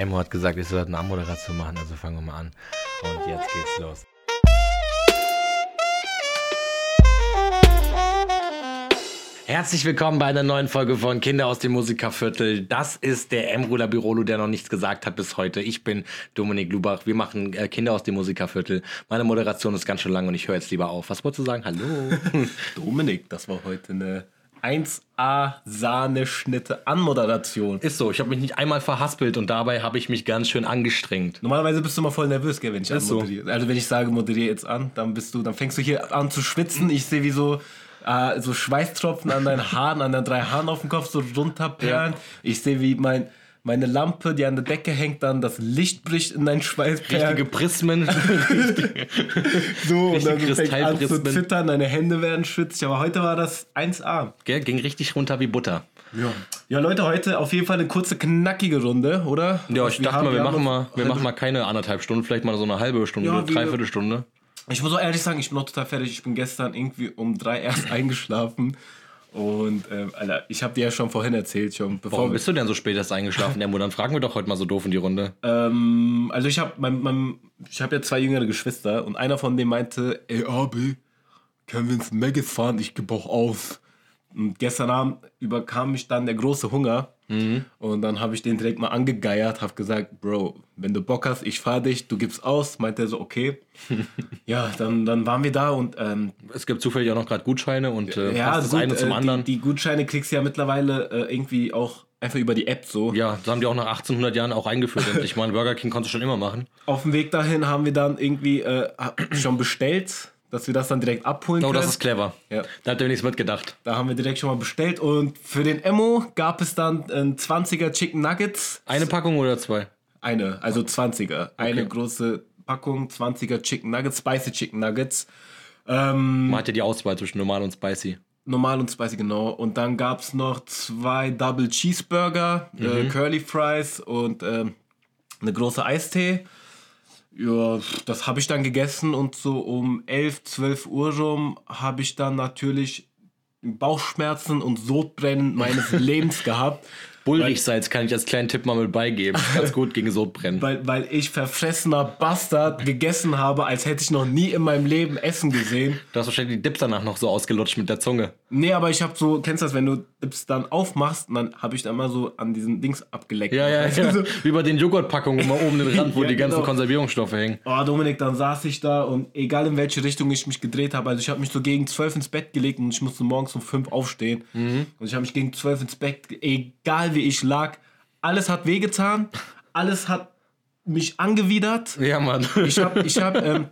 Emmo hat gesagt, ich soll eine Anmoderation machen, also fangen wir mal an. Und jetzt geht's los. Herzlich willkommen bei einer neuen Folge von Kinder aus dem Musikerviertel. Das ist der Emrula Birolo, der noch nichts gesagt hat bis heute. Ich bin Dominik Lubach. Wir machen äh, Kinder aus dem Musikerviertel. Meine Moderation ist ganz schön lang und ich höre jetzt lieber auf. Was wolltest du sagen? Hallo. Dominik, das war heute eine 1A Sahneschnitte Anmoderation. Ist so, ich habe mich nicht einmal verhaspelt und dabei habe ich mich ganz schön angestrengt. Normalerweise bist du immer voll nervös, gell, wenn ich Ist so. anmoderiere. Also wenn ich sage, moderiere jetzt an, dann bist du, dann fängst du hier an zu schwitzen. Ich sehe wie so äh, so Schweißtropfen an deinen Haaren, an deinen drei Haaren auf dem Kopf so runterperlen. Ich sehe wie mein meine Lampe, die an der Decke hängt, dann das Licht bricht in deinen Schweißperlen. Richtige Prismen. so, und dann richtige fängt an zu zittern, deine Hände werden schwitzig. Aber heute war das 1A. Gell, ging richtig runter wie Butter. Ja. ja, Leute, heute auf jeden Fall eine kurze, knackige Runde, oder? Ja, ich Wir dachte haben- mal, wir, machen mal, wir machen mal keine anderthalb Stunden, vielleicht mal so eine halbe Stunde, Ja, eine wir- Dreiviertelstunde. Ich muss auch ehrlich sagen, ich bin noch total fertig. Ich bin gestern irgendwie um drei erst eingeschlafen. Und, ähm, Alter, ich habe dir ja schon vorhin erzählt, schon bevor. Warum bist du denn so spät erst eingeschlafen, Emmo? Dann fragen wir doch heute mal so doof in die Runde. ähm, also ich habe mein, mein, ich hab ja zwei jüngere Geschwister und einer von denen meinte, ey Abi, können wir ins Maggis fahren? Ich gebe auch auf. Und gestern Abend überkam mich dann der große Hunger. Und dann habe ich den direkt mal angegeiert, habe gesagt, Bro, wenn du Bock hast, ich fahr dich, du gibst aus. Meinte er so, okay. ja, dann, dann waren wir da und ähm, Es gibt zufällig auch noch gerade Gutscheine und äh, ja, das gut, eine zum äh, anderen. Die, die Gutscheine kriegst du ja mittlerweile äh, irgendwie auch einfach über die App so. ja, das haben die auch nach 1800 Jahren auch eingeführt. Ich meine, Burger King konntest du schon immer machen. Auf dem Weg dahin haben wir dann irgendwie äh, schon bestellt, dass wir das dann direkt abholen Oh, können. das ist clever. Ja. Da habt ihr nichts mitgedacht. da haben wir direkt schon mal bestellt und für den Emo gab es dann ein 20er Chicken Nuggets. Eine Packung oder zwei? Eine, also 20er. Eine Okay. große Packung 20er Chicken Nuggets, Spicy Chicken Nuggets. Ähm, Man hat ja die Auswahl zwischen normal und spicy. Normal und spicy, genau. Und dann gab es noch zwei Double Cheeseburger, äh, Curly Fries und ähm, eine große Eistee. Ja, das habe ich dann gegessen und so um 11, 12 Uhr rum habe ich dann natürlich Bauchschmerzen und Sodbrennen meines Lebens gehabt. Bullrichsalz kann ich als kleinen Tipp mal mit beigeben. Ganz gut gegen Sodbrennen. Weil, weil ich verfressener Bastard gegessen habe, als hätte ich noch nie in meinem Leben Essen gesehen. Du hast wahrscheinlich die Dips danach noch so ausgelutscht mit der Zunge. Nee, aber ich habe so, kennst du das, wenn du Dips dann aufmachst, dann habe ich dann mal so an diesen Dings abgeleckt. Ja, ja, ja. so, Wie bei den Joghurtpackungen immer oben den Rand, wo Ja, die ganzen genau. Konservierungsstoffe hängen. Oh, Dominik, dann saß ich da und egal in welche Richtung ich mich gedreht habe, also ich habe mich so gegen zwölf ins Bett gelegt und ich musste morgens um fünf aufstehen. Und ich habe mich gegen zwölf ins Bett, ge- egal wie ich lag, alles hat wehgetan, alles hat mich angewidert. Ja, Mann. Ich habe ich hab, ähm,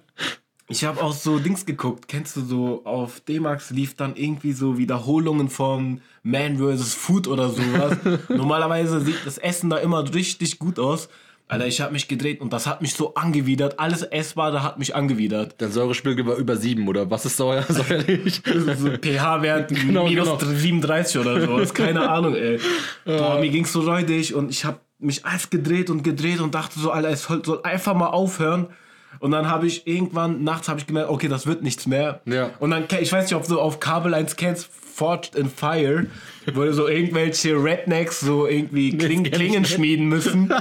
ich hab auch so Dings geguckt. Kennst du so, auf D-Max lief dann irgendwie so Wiederholungen von Man vs. Food oder sowas. Normalerweise sieht das Essen da immer richtig gut aus. Alter, ich habe mich gedreht und das hat mich so angewidert. Alles Essbare hat mich angewidert. Dein Säurespiegel war über sieben, oder was ist säuer säuerlich? So pH-Wert Genau, minus genau. 37 oder sowas. Keine Ahnung, ey. Boah, mir ging's so räudig und ich habe mich alles gedreht und gedreht und dachte so, Alter, es soll, soll einfach mal aufhören. Und dann habe ich irgendwann nachts habe ich gemerkt, okay, das wird nichts mehr. Ja. Und dann, ich weiß nicht, ob du auf Kabel 1 kennst, Forged in Fire, wo so irgendwelche Rednecks so irgendwie Kling, Klingen schmieden müssen.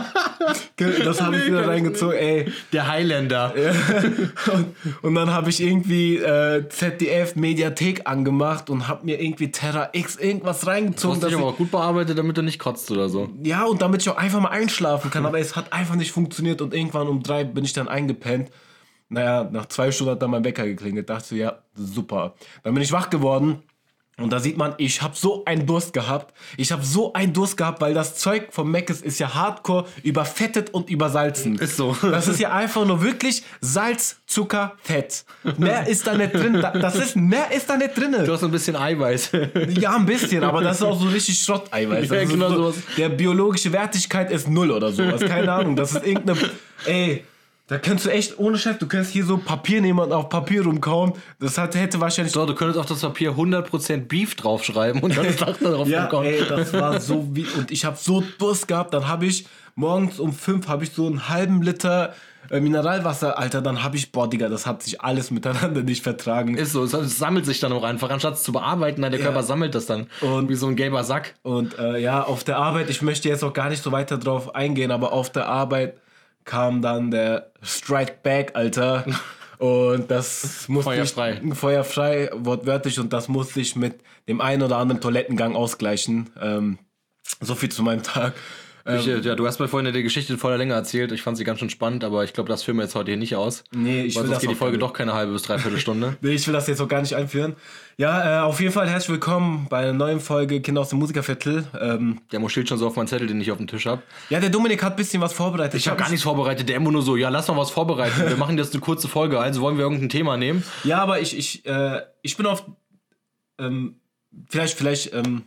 Das habe ich wieder reingezogen, ey. Der Highlander. Und, und dann habe ich irgendwie äh, ZDF Mediathek angemacht und habe mir irgendwie Terra X irgendwas Du reingezogen. hast dich dass aber auch gut bearbeitet, damit du nicht kotzt oder so. ja, und damit ich auch einfach mal einschlafen kann. Aber es hat einfach nicht funktioniert und irgendwann um drei bin ich dann eingepennt. Naja, nach zwei Stunden hat dann mein Wecker geklingelt. Dachte so, ja, super. Dann bin ich wach geworden. Und da sieht man, ich habe so einen Durst gehabt. Ich habe so einen Durst gehabt, weil das Zeug vom Mc's ist ja hardcore überfettet und übersalzen. Ist so. Das ist ja einfach nur wirklich Salz, Zucker, Fett. Mehr ist da nicht drin. Da- Das ist, mehr ist da nicht Du drin. hast so ein bisschen Eiweiß. Ja, ein bisschen, aber das ist auch so richtig Schrotteiweiß. Ja, genau so, sowas. der biologische Wertigkeit ist null oder sowas. Keine Ahnung. Das ist irgendeine. Ey. Da könntest du echt, ohne Chef, du könntest hier so Papier nehmen und auf Papier rumkauen. Das hat, hätte wahrscheinlich. So, du könntest auf das Papier 100% Beef draufschreiben und dann das darauf ja, rumkauen. ey, das war so wie. Und ich habe so Durst gehabt. Dann habe ich morgens um fünf habe ich so einen halben Liter äh, Mineralwasser, Alter. Dann habe ich, boah, Digga, das hat sich alles miteinander nicht vertragen. Ist so, es sammelt sich dann auch einfach, anstatt es zu bearbeiten, nein, der Körper sammelt das dann. Und- wie so ein gelber Sack. Und äh, ja, auf der Arbeit, ich möchte jetzt auch gar nicht so weiter drauf eingehen, aber auf der Arbeit kam dann der Strike Back, Alter. Und das musste Feuerfrei. ich feuerfrei, wortwörtlich, und das musste ich mit dem einen oder anderen Toilettengang ausgleichen. Ähm, so viel zu meinem Tag. Ähm, Ich, äh, ja, du hast mir vorhin die Geschichte in voller Länge erzählt. Ich fand sie ganz schön spannend, aber ich glaube, das führen wir jetzt heute hier nicht aus. Nee, ich Weil will sonst das geht die Folge doch keine halbe bis dreiviertel Stunde. Nee, ich will das jetzt auch gar nicht einführen. Ja, äh, auf jeden Fall herzlich willkommen bei einer neuen Folge Kinder aus dem Musikerviertel. Ähm, Der Mo steht schon so auf meinen Zettel, den ich auf dem Tisch habe. ja, der Dominik hat ein bisschen was vorbereitet. Ich habe hab gar nichts vorbereitet. Der Emmo nur so, ja, lass noch was vorbereiten. Wir machen jetzt eine kurze Folge, also wollen wir irgendein Thema nehmen. Ja, aber ich, ich, äh, ich bin auf. Ähm, vielleicht, vielleicht, ähm,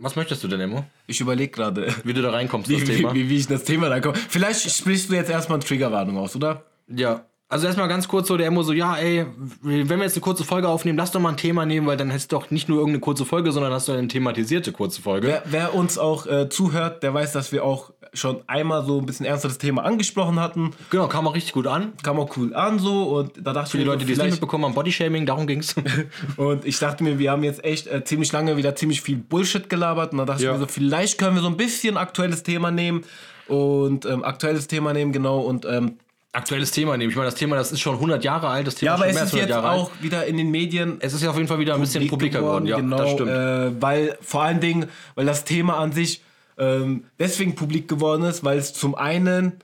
Was möchtest du denn, Emmo? ich überlege gerade, Wie du da reinkommst, das wie, Thema. wie, wie ich in das Thema reinkomme. Vielleicht sprichst du jetzt erstmal eine Triggerwarnung aus, oder? Ja. Also erstmal ganz kurz so, der Emmo so, ja, ey, wenn wir jetzt eine kurze Folge aufnehmen, lass doch mal ein Thema nehmen, weil dann hast du doch nicht nur irgendeine kurze Folge, sondern hast du eine thematisierte kurze Folge. Wer, wer uns auch äh, zuhört, der weiß, dass wir auch schon einmal so ein bisschen ernsteres Thema angesprochen hatten. Genau, kam auch richtig gut an. Kam auch cool an so und da dachte Für die ich mir Leute, so, die es nicht mitbekommen haben, Bodyshaming, darum ging's. Und ich dachte mir, wir haben jetzt echt äh, ziemlich lange wieder ziemlich viel Bullshit gelabert. Und da dachte Ja. ich mir so, vielleicht können wir so ein bisschen aktuelles Thema nehmen. Und ähm, aktuelles Thema nehmen, genau. Und ähm, Aktuelles Thema nehmen. Ich meine, das Thema, das ist schon 100 Jahre alt. Das Thema ja, aber schon es mehr als ist 100 jetzt Jahre alt. auch wieder in den Medien Es ist ja auf jeden Fall wieder ein bisschen publik publiker geworden. Ja, genau, das stimmt. Äh, weil vor allen Dingen, weil das Thema an sich ähm, deswegen publik geworden ist, weil es zum einen,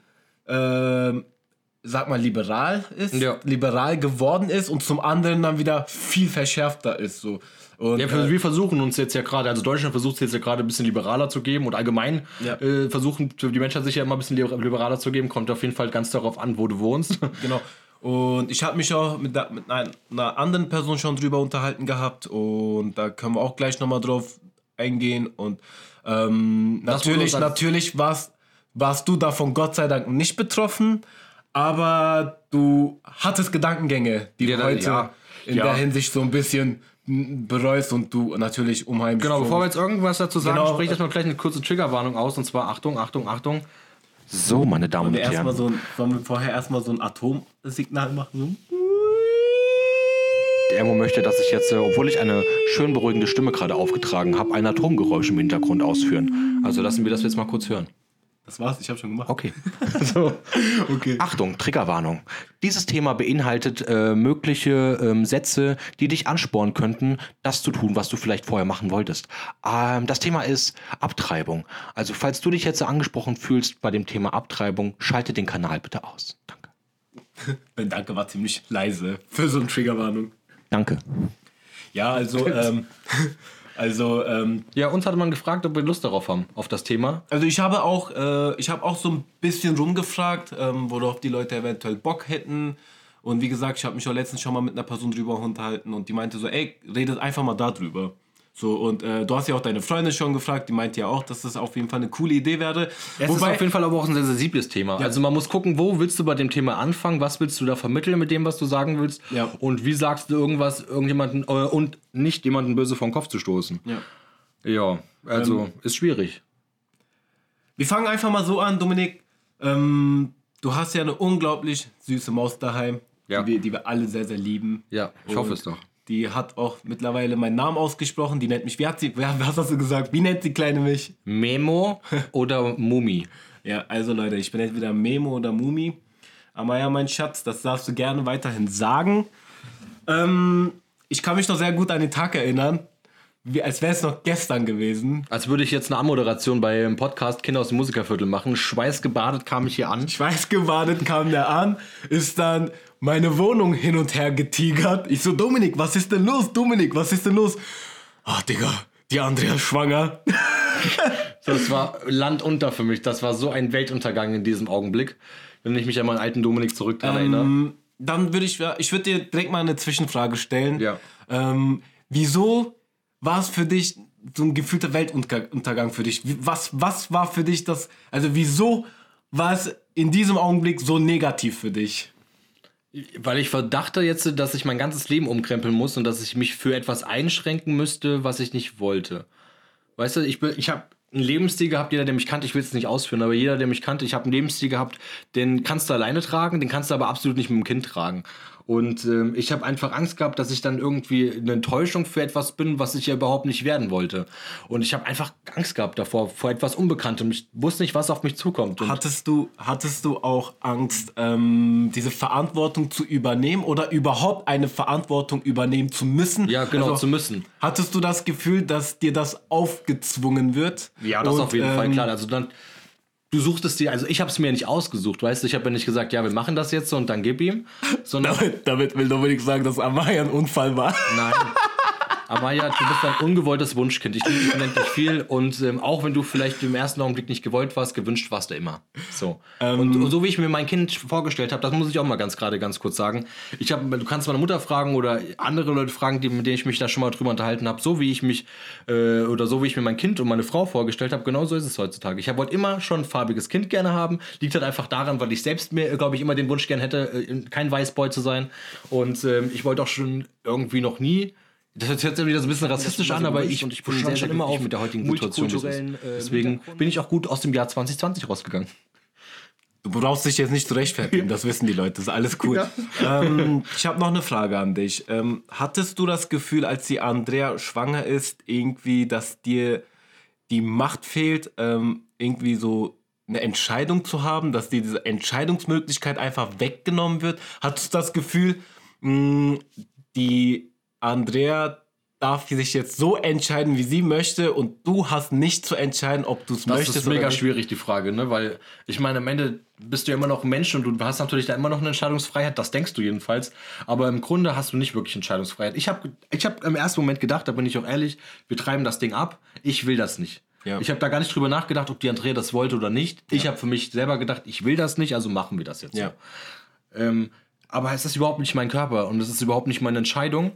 ähm, sag mal, liberal ist, Ja. liberal geworden ist und zum anderen dann wieder viel verschärfter ist. So. Und, Ja, wir, wir versuchen uns jetzt ja gerade, also Deutschland versucht es jetzt ja gerade ein bisschen liberaler zu geben und allgemein Ja. äh, versuchen die Menschheit sich ja immer ein bisschen liber- liberaler zu geben. Kommt auf jeden Fall ganz darauf an, wo du wohnst. Genau. Und ich habe mich auch mit, der, mit einer, einer anderen Person schon drüber unterhalten gehabt und da können wir auch gleich nochmal drauf eingehen. Und ähm, natürlich, natürlich warst, warst du davon Gott sei Dank nicht betroffen, aber du hattest Gedankengänge, die Ja, du heute ja. In Ja. der Hinsicht so ein bisschen bereust und du natürlich unheimlich. Genau, bevor wir jetzt irgendwas dazu sagen, Genau. sprich erstmal gleich eine kurze Triggerwarnung aus und zwar Achtung, Achtung, Achtung. So, meine Damen wir erstmal so ein, sollen wir vorher erstmal so ein Atomsignal machen? So? Der Emo möchte, dass ich jetzt, äh, obwohl ich eine schön beruhigende Stimme gerade aufgetragen habe, ein Atomgeräusch im Hintergrund ausführen. Also lassen wir das jetzt mal kurz hören. Das war's, ich habe schon gemacht. Okay. so. Okay. Achtung, Triggerwarnung. Dieses Thema beinhaltet äh, mögliche ähm, Sätze, die dich anspornen könnten, das zu tun, was du vielleicht vorher machen wolltest. Ähm, das Thema ist Abtreibung. Also falls du dich jetzt so angesprochen fühlst bei dem Thema Abtreibung, schalte den Kanal bitte aus. Danke. Mein Danke war ziemlich leise für so eine Triggerwarnung. Danke. Ja, also, ähm, also, ähm, Ja, uns hatte man gefragt, ob wir Lust darauf haben, auf das Thema. also ich habe auch, äh, ich habe auch so ein bisschen rumgefragt, ähm, worauf die Leute eventuell Bock hätten. Und wie gesagt, ich habe mich auch letztens schon mal mit einer Person drüber unterhalten und die meinte so, ey, redet einfach mal darüber. So, und äh, du hast ja auch deine Freundin schon gefragt, die meinte ja auch, dass das auf jeden Fall eine coole Idee wäre. Es ist auf jeden Fall aber auch ein sehr sensibles Thema. Also man muss gucken, wo willst du bei dem Thema anfangen, was willst du da vermitteln mit dem, was du sagen willst Ja. und wie sagst du irgendwas irgendjemanden äh, und nicht jemanden böse vom Kopf zu stoßen. ja. Ja, also ist schwierig. Wir fangen einfach mal so an, Dominik. Ähm, du hast ja eine unglaublich süße Maus daheim, Ja. die, wir, die wir alle sehr, sehr lieben. Ja, ich Und hoffe es doch. Die hat auch mittlerweile meinen Namen ausgesprochen. Die nennt mich, wie hat sie, wer, was hast du gesagt? Wie nennt die kleine mich? Memo oder Mumi? Ja, also Leute, ich bin entweder Memo oder Mumi. Aber ja, mein Schatz, das darfst du gerne weiterhin sagen. Ähm, ich kann mich noch sehr gut an den Tag erinnern, wie, als wäre es noch gestern gewesen. Als würde ich jetzt eine Anmoderation beim Podcast Kinder aus dem Musikerviertel machen. Schweißgebadet kam ich hier an. Schweißgebadet kam der an, ist dann meine Wohnung hin und her getigert. Ich so, Dominik, was ist denn los? Dominik, was ist denn los? Ach, Digga, die Andrea ist schwanger. Das war Land unter für mich. Das war so ein Weltuntergang in diesem Augenblick. Wenn ich mich an meinen alten Dominik zurück dran erinnere. Ähm, dann würde ich, ich würde dir direkt mal eine Zwischenfrage stellen. Ja. Ähm, wieso war es für dich so ein gefühlter Weltuntergang für dich? Was, was war für dich das, also wieso war es in diesem Augenblick so negativ für dich? Weil ich verdachte jetzt, dass ich mein ganzes Leben umkrempeln muss und dass ich mich für etwas einschränken müsste, was ich nicht wollte. Weißt du, ich, bin- ich habe einen Lebensstil gehabt, jeder, der mich kannte, ich will es nicht ausführen, aber jeder, der mich kannte, ich habe einen Lebensstil gehabt, den kannst du alleine tragen, den kannst du aber absolut nicht mit dem Kind tragen. Und ähm, ich habe einfach Angst gehabt, dass ich dann irgendwie eine Enttäuschung für etwas bin, was ich ja überhaupt nicht werden wollte. Und ich habe einfach Angst gehabt davor, vor etwas Unbekanntem. Ich wusste nicht, was auf mich zukommt. Und Hattest du, hattest du auch Angst, ähm, diese Verantwortung zu übernehmen oder überhaupt eine Verantwortung übernehmen zu müssen? ja, genau, Also, zu müssen. Hattest du das Gefühl, dass dir das aufgezwungen wird? Ja, das Und, auf jeden Fall ähm, klar. Also dann, du suchst es dir, also ich habe es mir nicht ausgesucht, weißt du, ich habe ja nicht gesagt, ja, wir machen das jetzt und dann gib ihm, sondern Damit, damit will Dominik sagen, dass Amaya ein Unfall war. nein. Amaya, du bist ein ungewolltes Wunschkind. Ich liebe dich unendlich viel und ähm, auch wenn du vielleicht im ersten Augenblick nicht gewollt warst, gewünscht warst du immer. So. und, und so wie ich mir mein Kind vorgestellt habe, das muss ich auch mal ganz gerade ganz kurz sagen. Ich habe, du kannst meine Mutter fragen oder andere Leute fragen, die, mit denen ich mich da schon mal drüber unterhalten habe, so wie ich mich äh, oder so wie ich mir mein Kind und meine Frau vorgestellt habe, genau so ist es heutzutage. Ich wollte immer schon ein farbiges Kind gerne haben. Liegt halt einfach daran, weil ich selbst mir, glaube ich, immer den Wunsch gerne hätte, äh, kein Weißboy zu sein. Und ähm, ich wollte auch schon irgendwie noch nie. Das hört sich jetzt wieder so ein bisschen rassistisch an, aber ich, und ich bin sehr, sehr immer auf mit der heutigen Situation, wie es ist. multikulturellen, äh, Deswegen bin ich auch gut aus dem Jahr 2020 rausgegangen. Du brauchst dich jetzt nicht zu rechtfertigen, das wissen die Leute, das ist alles cool. Ähm, ich habe noch eine Frage an dich. Ähm, hattest du das Gefühl, als die Andrea schwanger ist, irgendwie, dass dir die Macht fehlt, ähm, irgendwie so eine Entscheidung zu haben, dass dir diese Entscheidungsmöglichkeit einfach weggenommen wird? Hattest du das Gefühl, mh, die Andrea darf sich jetzt so entscheiden, wie sie möchte und du hast nicht zu entscheiden, ob du es Das möchtest ist mega schwierig, die Frage, ne? Weil ich meine, am Ende bist du ja immer noch ein Mensch und du hast natürlich da immer noch eine Entscheidungsfreiheit, das denkst du jedenfalls. Aber im Grunde hast du nicht wirklich Entscheidungsfreiheit. Ich habe ich hab im ersten Moment gedacht, da bin ich auch ehrlich, wir treiben das Ding ab. Ich will das nicht. Ja. Ich habe da gar nicht drüber nachgedacht, ob die Andrea das wollte oder nicht. Ich habe für mich selber gedacht, ich will das nicht, also machen wir das jetzt. Ja. Ähm, aber es ist überhaupt nicht mein Körper und es ist überhaupt nicht meine Entscheidung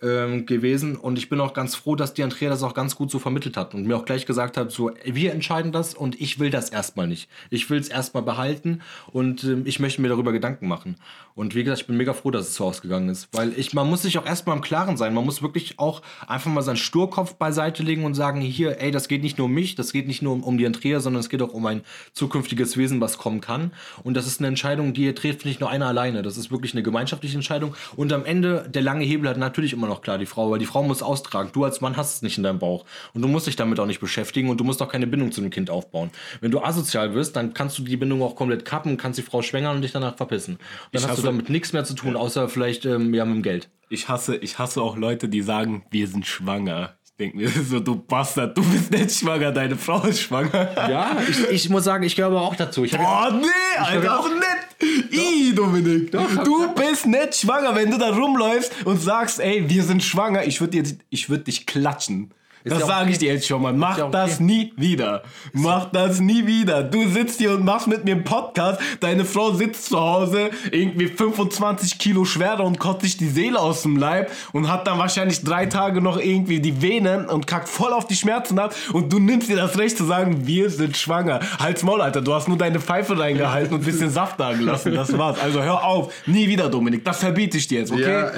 ähm, gewesen. Und ich bin auch ganz froh, dass die Andrea das auch ganz gut so vermittelt hat und mir auch gleich gesagt hat, so, wir entscheiden das und ich will das erstmal nicht. Ich will es erstmal behalten und ähm, ich möchte mir darüber Gedanken machen. Und wie gesagt, ich bin mega froh, dass es so ausgegangen ist. Weil ich, man muss sich auch erstmal im Klaren sein. Man muss wirklich auch einfach mal seinen Sturkopf beiseite legen und sagen, hier, ey, das geht nicht nur um mich, das geht nicht nur um, um die Andrea, sondern es geht auch um ein zukünftiges Wesen, was kommen kann. Und das ist eine Entscheidung, die trifft nicht nur einer alleine. Das ist wirklich eine gemeinschaftliche Entscheidung. Und am Ende, der lange Hebel hat natürlich immer noch klar die Frau, weil die Frau muss austragen. Du als Mann hast es nicht in deinem Bauch. Und du musst dich damit auch nicht beschäftigen und du musst auch keine Bindung zu dem Kind aufbauen. Wenn du asozial wirst, dann kannst du die Bindung auch komplett kappen, kannst die Frau schwängern und dich danach verpissen. Und dann Ich hast du damit nichts mehr zu tun, außer vielleicht ähm, ja, mit dem Geld. Ich hasse, ich hasse auch Leute, die sagen, wir sind schwanger. Ich denke mir so, du Bastard, du bist nicht schwanger, deine Frau ist schwanger. Ja, ich, ich muss sagen, ich gehöre auch dazu. Ich Oh nee, Alter, auch nicht. I, Dominik. du bist nicht schwanger, wenn du da rumläufst und sagst, ey, wir sind schwanger, ich würde ich würd dich klatschen. Das ja sage okay. ich dir jetzt schon mal. Mach ja okay. das nie wieder. Mach das nie wieder. Du sitzt hier und machst mit mir einen Podcast. Deine Frau sitzt zu Hause, irgendwie 25 Kilo schwerer und kotzt sich die Seele aus dem Leib und hat dann wahrscheinlich drei Tage noch irgendwie die Venen und kackt voll auf die Schmerzen ab. Und du nimmst dir das Recht zu sagen, wir sind schwanger. Halt's Maul, Alter. Du hast nur deine Pfeife reingehalten und ein bisschen Saft da gelassen. Das war's. Also hör auf. Nie wieder, Dominik. Das verbiete ich dir jetzt, okay?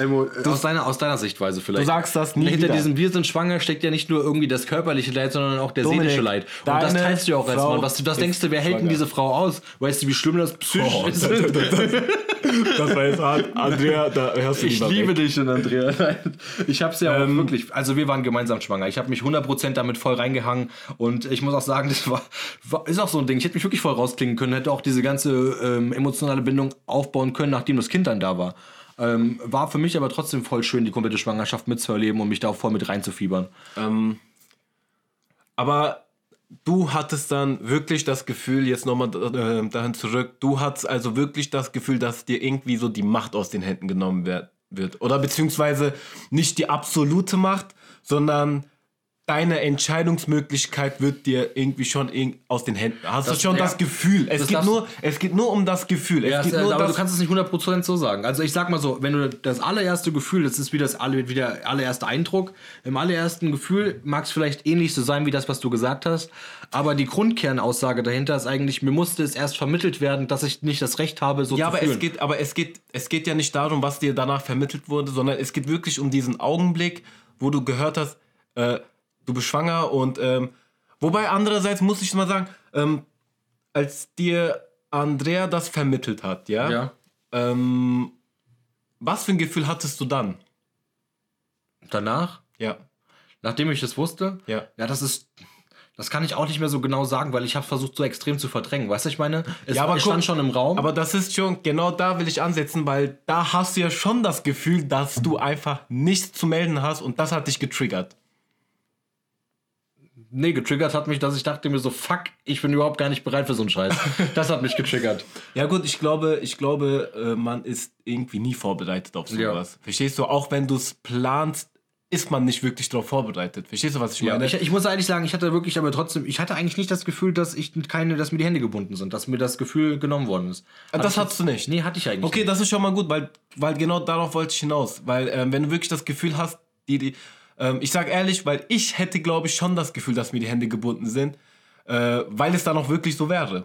aus, deiner, aus deiner Sichtweise vielleicht. Du sagst das nie Hinter wieder. diesem Wir sind schwanger steckt ja nicht nur irgendwie das körperliche Leid, sondern auch der Dominik, seelische Leid. Und das teilst du ja auch als Mann. Was, was denkst du, wer hält denn diese Frau aus? Weißt du, wie schlimm das psychisch Oh, ist? Das war jetzt hart. Andrea, da hörst du Ich liebe weg. dich und Andrea. Ich hab's ja auch wirklich. Also wir waren gemeinsam schwanger. Ich habe mich 100% damit voll reingehangen und ich muss auch sagen, das war, war ist auch so ein Ding. Ich hätte mich wirklich voll rausklingen können, hätte auch diese ganze ähm, emotionale Bindung aufbauen können, nachdem das Kind dann da war. Ähm, war für mich aber trotzdem voll schön, die komplette Schwangerschaft mitzuerleben und mich da auch voll mit reinzufiebern. Ähm, aber du hattest dann wirklich das Gefühl, jetzt nochmal äh, dahin zurück, du hattest also wirklich das Gefühl, dass dir irgendwie so die Macht aus den Händen genommen wird. Oder beziehungsweise nicht die absolute Macht, sondern deine Entscheidungsmöglichkeit wird dir irgendwie schon irg- aus den Händen. Hast Das- du schon ja. das Gefühl? Es Das geht, nur, es geht nur um das Gefühl. Ja, es, aber du kannst es nicht 100% so sagen. Also ich sag mal so, wenn du das allererste Gefühl, das ist wie das alle, wie der allererste Eindruck, im allerersten Gefühl mag es vielleicht ähnlich so sein wie das, was du gesagt hast, aber die Grundkernaussage dahinter ist eigentlich, mir musste es erst vermittelt werden, dass ich nicht das Recht habe, so ja, zu aber fühlen. es geht, aber es geht, es geht ja nicht darum, was dir danach vermittelt wurde, sondern es geht wirklich um diesen Augenblick, wo du gehört hast, äh, du bist schwanger und ähm, wobei andererseits muss ich mal sagen, ähm, als dir Andrea das vermittelt hat, ja, ja. ähm, was für ein Gefühl hattest du dann? Danach, Ja, nachdem ich das wusste, ja. ja, das ist das kann ich auch nicht mehr so genau sagen, weil ich habe versucht, so extrem zu verdrängen. Weißt du, ich meine, es, Ja, aber es guck, stand schon im Raum. Aber das ist schon, genau da will ich ansetzen, weil da hast du ja schon das Gefühl, dass du einfach nichts zu melden hast und das hat dich getriggert. Nee, getriggert hat mich, dass ich dachte mir so, fuck, ich bin überhaupt gar nicht bereit für so einen Scheiß. Das hat mich getriggert. Ja gut, ich glaube, ich glaube, äh, man ist irgendwie nie vorbereitet auf Ja. sowas. Verstehst du? Auch wenn du es planst, ist man nicht wirklich darauf vorbereitet. Verstehst du, was ich Ja, meine? ich, ich muss ehrlich sagen, ich hatte wirklich aber trotzdem, ich hatte eigentlich nicht das Gefühl, dass ich keine, dass mir die Hände gebunden sind, dass mir das Gefühl genommen worden ist. Ah, Hatte das hattest du nicht? Nee, hatte ich eigentlich Okay, nicht. das ist schon mal gut, weil, weil genau darauf wollte ich hinaus. Weil ähm, wenn du wirklich das Gefühl hast, die, die ähm, ich sag ehrlich, weil ich hätte, glaube ich, schon das Gefühl, dass mir die Hände gebunden sind, äh, weil es dann auch wirklich so wäre.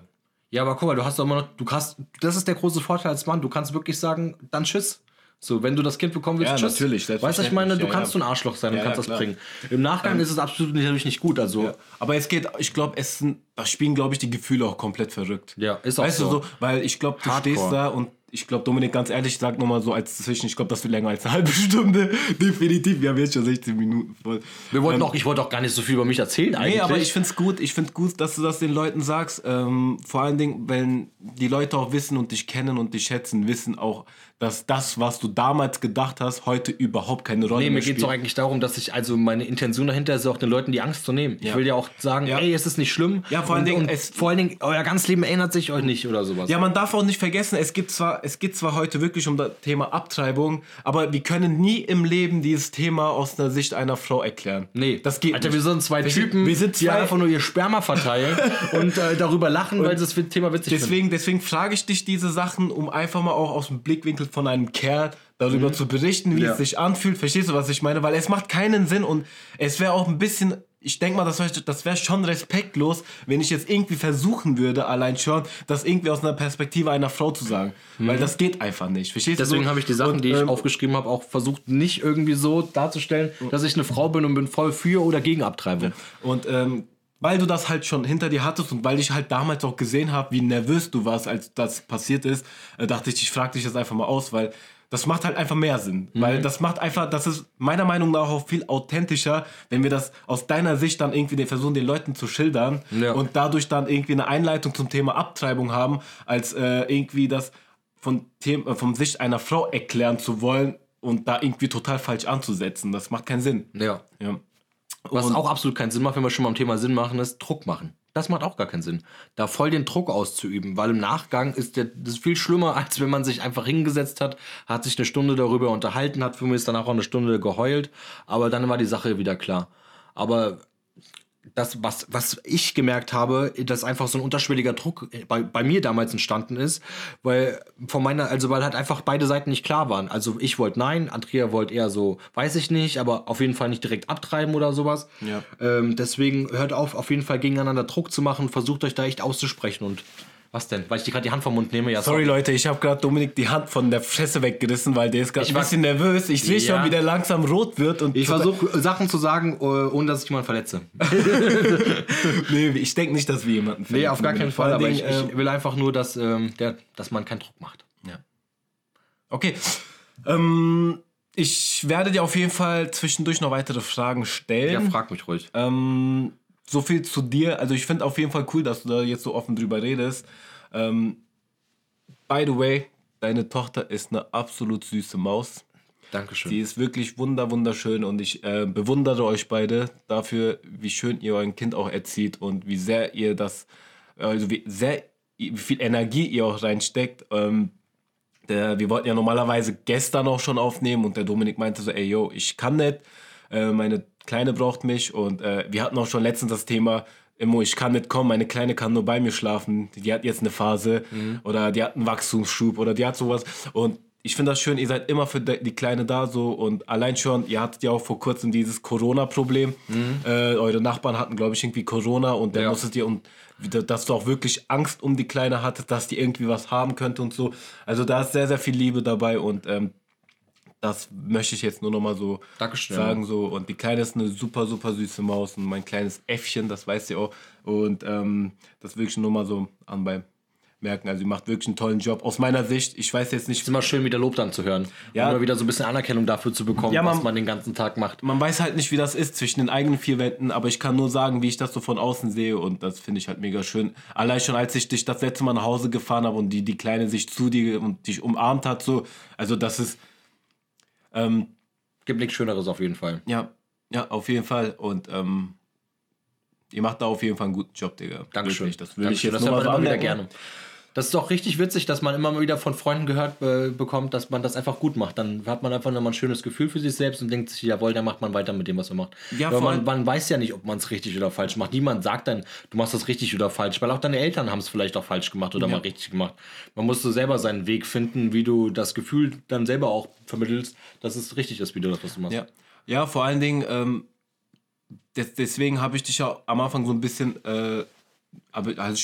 Ja, aber guck mal, du hast doch immer noch, du kannst, das ist der große Vorteil als Mann, du kannst wirklich sagen, dann tschüss. So, wenn du das Kind bekommen willst, Ja, tschüss. natürlich, Weißt du, ich meine, du ja, kannst ja. so ein Arschloch sein und Ja, kannst das klar. bringen. Im Nachgang ist es absolut natürlich nicht gut, also. Aber es geht, ich glaube, es sind, da spielen, glaube ich, die Gefühle auch komplett verrückt. Ja, ist auch weißt so. du so, weil ich glaube, du Hardcore. stehst da und ich glaube, Dominik, ganz ehrlich, sag nochmal so als Zwischen, ich glaube, das wird länger als eine halbe Stunde. Definitiv, wir haben jetzt schon 16 Minuten voll. Wir wollten auch, ich wollte auch gar nicht so viel über mich erzählen eigentlich. Nee, aber ich finde es gut, ich finde gut, dass du das den Leuten sagst. Ähm, vor allen Dingen, wenn die Leute auch wissen und dich kennen und dich schätzen, wissen auch, dass das, was du damals gedacht hast, heute überhaupt keine Rolle Nee, mehr mir geht es auch eigentlich darum, dass ich, also meine Intention dahinter ist auch den Leuten die Angst zu nehmen. Ich Ja. will ja auch sagen, Ja. ey, es ist nicht schlimm. Ja, vor allen und, Dingen, und vor allen Dingen, euer ganzes Leben erinnert sich euch nicht oder sowas. Ja, man darf auch nicht vergessen, es geht zwar, es geht zwar heute wirklich um das Thema Abtreibung, aber wir können nie im Leben dieses Thema aus der Sicht einer Frau erklären. Nee, das geht Alter, nicht. wir sind zwei Wir Typen, wir sind die zwei, einfach nur ihr Sperma verteilen und äh, darüber lachen, weil sie das Thema witzig finden. Deswegen, deswegen frage ich dich diese Sachen, um einfach mal auch aus dem Blickwinkel von einem Kerl darüber zu berichten, wie Mhm. Ja. es sich anfühlt. Verstehst du, was ich meine? Weil es macht keinen Sinn und es wäre auch ein bisschen, ich denke mal, das wäre das wär schon respektlos, wenn ich jetzt irgendwie versuchen würde, allein schon, das irgendwie aus einer Perspektive einer Frau zu sagen. Weil das geht einfach nicht. Verstehst Mhm. Deswegen habe ich die Sachen, Und, die ich ähm, aufgeschrieben habe, auch versucht, nicht irgendwie so darzustellen, dass ich eine Frau bin und bin voll für oder gegen Abtreibung. Und ähm, weil du das halt schon hinter dir hattest und weil ich halt damals auch gesehen habe, wie nervös du warst, als das passiert ist, äh, dachte ich, ich frage dich jetzt einfach mal aus, weil das macht halt einfach mehr Sinn. Mhm. Weil das macht einfach, das ist meiner Meinung nach auch viel authentischer, wenn wir das aus deiner Sicht dann irgendwie den versuchen, den Leuten zu schildern Ja. und dadurch dann irgendwie eine Einleitung zum Thema Abtreibung haben, als äh, irgendwie das von, Them äh, von Sicht einer Frau erklären zu wollen und da irgendwie total falsch anzusetzen. Das macht keinen Sinn. Ja. Ja. Was Und- auch absolut keinen Sinn macht, wenn wir schon mal am Thema Sinn machen, ist Druck machen. Das macht auch gar keinen Sinn. Da voll den Druck auszuüben, weil im Nachgang ist der, das viel schlimmer, als wenn man sich einfach hingesetzt hat, hat sich eine Stunde darüber unterhalten, hat für mich danach auch eine Stunde geheult, aber dann war die Sache wieder klar. Aber das, was, was ich gemerkt habe, dass einfach so ein unterschwelliger Druck bei, bei mir damals entstanden ist, weil von meiner, also weil halt einfach beide Seiten nicht klar waren. Also ich wollte nein, Andrea wollte eher so, weiß ich nicht, aber auf jeden Fall nicht direkt abtreiben oder sowas. Ja. Ähm, deswegen hört auf, auf jeden Fall gegeneinander Druck zu machen, versucht euch da echt auszusprechen und was denn? Weil ich dir gerade die Hand vom Mund nehme, ja. Sorry Leute, ich habe gerade Dominik die Hand von der Fresse weggerissen, weil der ist gerade Ich ein bisschen nervös. Ich sehe Ja. schon, wie der langsam rot wird. Und Ich versuche Sachen zu sagen, äh, ohne dass ich jemanden verletze. Nee, ich denke nicht, dass wir jemanden Nee, verletzen auf gar keinen Fall, aber ich, Dingen, ich will einfach nur, dass, ähm, der, dass man keinen Druck macht. ja. Okay. Ähm, ich werde dir auf jeden Fall zwischendurch noch weitere Fragen Ja, stellen. frag mich ruhig. Ähm, so viel zu dir. Also ich finde auf jeden Fall cool, dass du da jetzt so offen drüber redest. Ähm, by the way, deine Tochter ist eine absolut süße Maus. Dankeschön. Sie ist wirklich wunder, wunderschön und ich äh, bewundere euch beide dafür, wie schön ihr euer Kind auch erzieht und wie sehr ihr das, also wie sehr, wie viel Energie ihr auch reinsteckt. Ähm, der, wir wollten ja normalerweise gestern auch schon aufnehmen und der Dominik meinte so, ey yo, ich kann nicht. Äh, meine Kleine braucht mich und äh, wir hatten auch schon letztens das Thema, Immo, ich kann nicht kommen, meine Kleine kann nur bei mir schlafen, die hat jetzt eine Phase mhm. oder die hat einen Wachstumsschub oder die hat sowas und ich finde das schön, ihr seid immer für die Kleine da so und allein schon, ihr hattet ja auch vor kurzem dieses Corona-Problem. Mhm. Äh, eure Nachbarn hatten, glaube ich, irgendwie Corona und dann ja. musstet ihr und dass du auch wirklich Angst um die Kleine hattest, dass die irgendwie was haben könnte und so. Also da ist sehr, sehr viel Liebe dabei und ähm, das möchte ich jetzt nur noch mal so Dankeschön. sagen. So. Und die Kleine ist eine super, super süße Maus und mein kleines Äffchen, das weißt ihr auch. Und ähm, das will ich nur mal so anbei merken. Also sie macht wirklich einen tollen Job. Aus meiner Sicht, ich weiß jetzt nicht. Es ist immer schön, wieder Lob dann zu hören. Ja. Oder wieder so ein bisschen Anerkennung dafür zu bekommen, ja, man, was man den ganzen Tag macht. Man weiß halt nicht, wie das ist zwischen den eigenen vier Wänden, aber ich kann nur sagen, wie ich das so von außen sehe und das finde ich halt mega schön. Allein schon, als ich dich das letzte Mal nach Hause gefahren habe und die, die Kleine sich zu dir und dich umarmt hat, so, also das ist. Ähm, Gibt nichts Schöneres auf jeden Fall. Ja, ja, auf jeden Fall. Und ähm, ihr macht da auf jeden Fall einen guten Job, Digga. Dankeschön. Wirklich. Das Dankeschön. ich jetzt das nur mal so wieder gerne. Das ist doch richtig witzig, dass man immer wieder von Freunden gehört äh, bekommt, dass man das einfach gut macht. Dann hat man einfach nochmal ein schönes Gefühl für sich selbst und denkt sich, jawohl, dann macht man weiter mit dem, was man macht. Ja, Aber man, man, weiß ja nicht, ob man es richtig oder falsch macht. Niemand sagt dann, du machst das richtig oder falsch, weil auch deine Eltern haben es vielleicht auch falsch gemacht oder ja. mal richtig gemacht. Man muss so selber seinen Weg finden, wie du das Gefühl dann selber auch vermittelst, dass es richtig ist, wie du das, was du machst. Ja, ja vor allen Dingen, ähm, des, deswegen habe ich dich ja am Anfang so ein bisschen, äh, also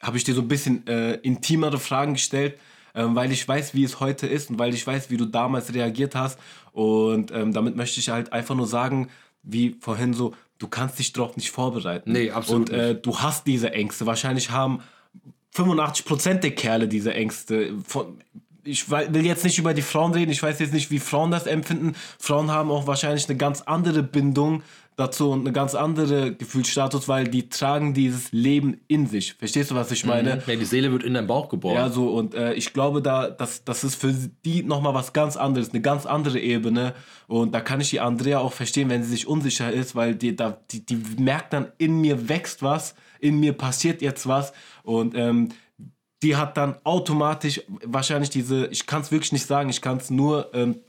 habe ich dir so ein bisschen äh, intimere Fragen gestellt, ähm, weil ich weiß, wie es heute ist und weil ich weiß, wie du damals reagiert hast. Und ähm, damit möchte ich halt einfach nur sagen, wie vorhin so, du kannst dich darauf nicht vorbereiten. Nee, absolut. Und äh, du hast diese Ängste. Wahrscheinlich haben 85% der Kerle diese Ängste. Von, ich will jetzt nicht über die Frauen reden, ich weiß jetzt nicht, wie Frauen das empfinden. Frauen haben auch wahrscheinlich eine ganz andere Bindung dazu und eine ganz andere Gefühlsstatus, weil die tragen dieses Leben in sich. Verstehst du, was ich meine? Mhm. Ja, die Seele wird in deinem Bauch geboren. Ja, so und äh, ich glaube, da, das, das ist für die nochmal was ganz anderes, eine ganz andere Ebene. Und da kann ich die Andrea auch verstehen, wenn sie sich unsicher ist, weil die, da, die, die merkt dann, in mir wächst was, in mir passiert jetzt was. Und ähm, die hat dann automatisch wahrscheinlich diese, ich kann es wirklich nicht sagen, ich kann es nur ähm,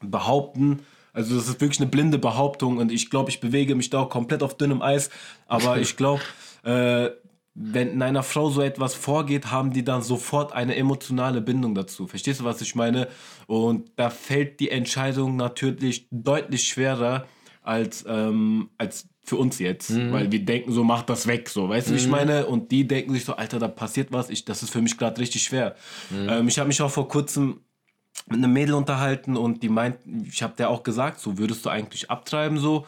behaupten, also das ist wirklich eine blinde Behauptung und ich glaube, ich bewege mich da auch komplett auf dünnem Eis. Aber ich glaube, äh, wenn in einer Frau so etwas vorgeht, haben die dann sofort eine emotionale Bindung dazu. Verstehst du, was ich meine? Und da fällt die Entscheidung natürlich deutlich schwerer als, ähm, als für uns jetzt. Mhm. Weil wir denken so, mach das weg, so. Weißt du, mhm. wie ich mhm. meine? Und die denken sich so, Alter, da passiert was. Ich, das ist für mich gerade richtig schwer. Mhm. Ähm, ich habe mich auch vor kurzem mit einem Mädel unterhalten und die meint, ich habe der auch gesagt, so würdest du eigentlich abtreiben so.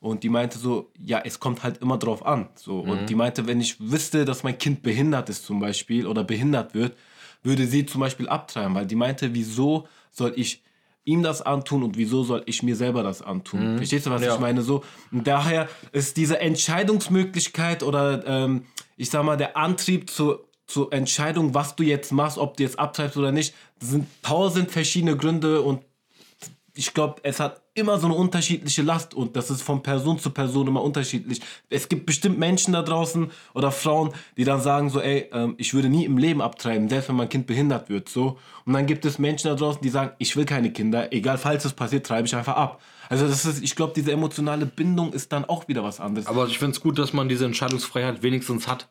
Und die meinte so, ja, es kommt halt immer drauf an. So. Mhm. Und die meinte, wenn ich wüsste, dass mein Kind behindert ist zum Beispiel oder behindert wird, würde sie zum Beispiel abtreiben. Weil die meinte, wieso soll ich ihm das antun und wieso soll ich mir selber das antun? Mhm. Verstehst du, was ja. ich meine? So, und daher ist diese Entscheidungsmöglichkeit oder ähm, ich sag mal, der Antrieb zur zur Entscheidung, was du jetzt machst, ob du jetzt abtreibst oder nicht, sind tausend verschiedene Gründe und ich glaube, es hat immer so eine unterschiedliche Last und das ist von Person zu Person immer unterschiedlich. Es gibt bestimmt Menschen da draußen oder Frauen, die dann sagen so, ey, ähm, ich würde nie im Leben abtreiben, selbst wenn mein Kind behindert wird, so. Und dann gibt es Menschen da draußen, die sagen, ich will keine Kinder, egal falls es passiert, treibe ich einfach ab. Also das ist, ich glaube, diese emotionale Bindung ist dann auch wieder was anderes. Aber ich finde es gut, dass man diese Entscheidungsfreiheit wenigstens hat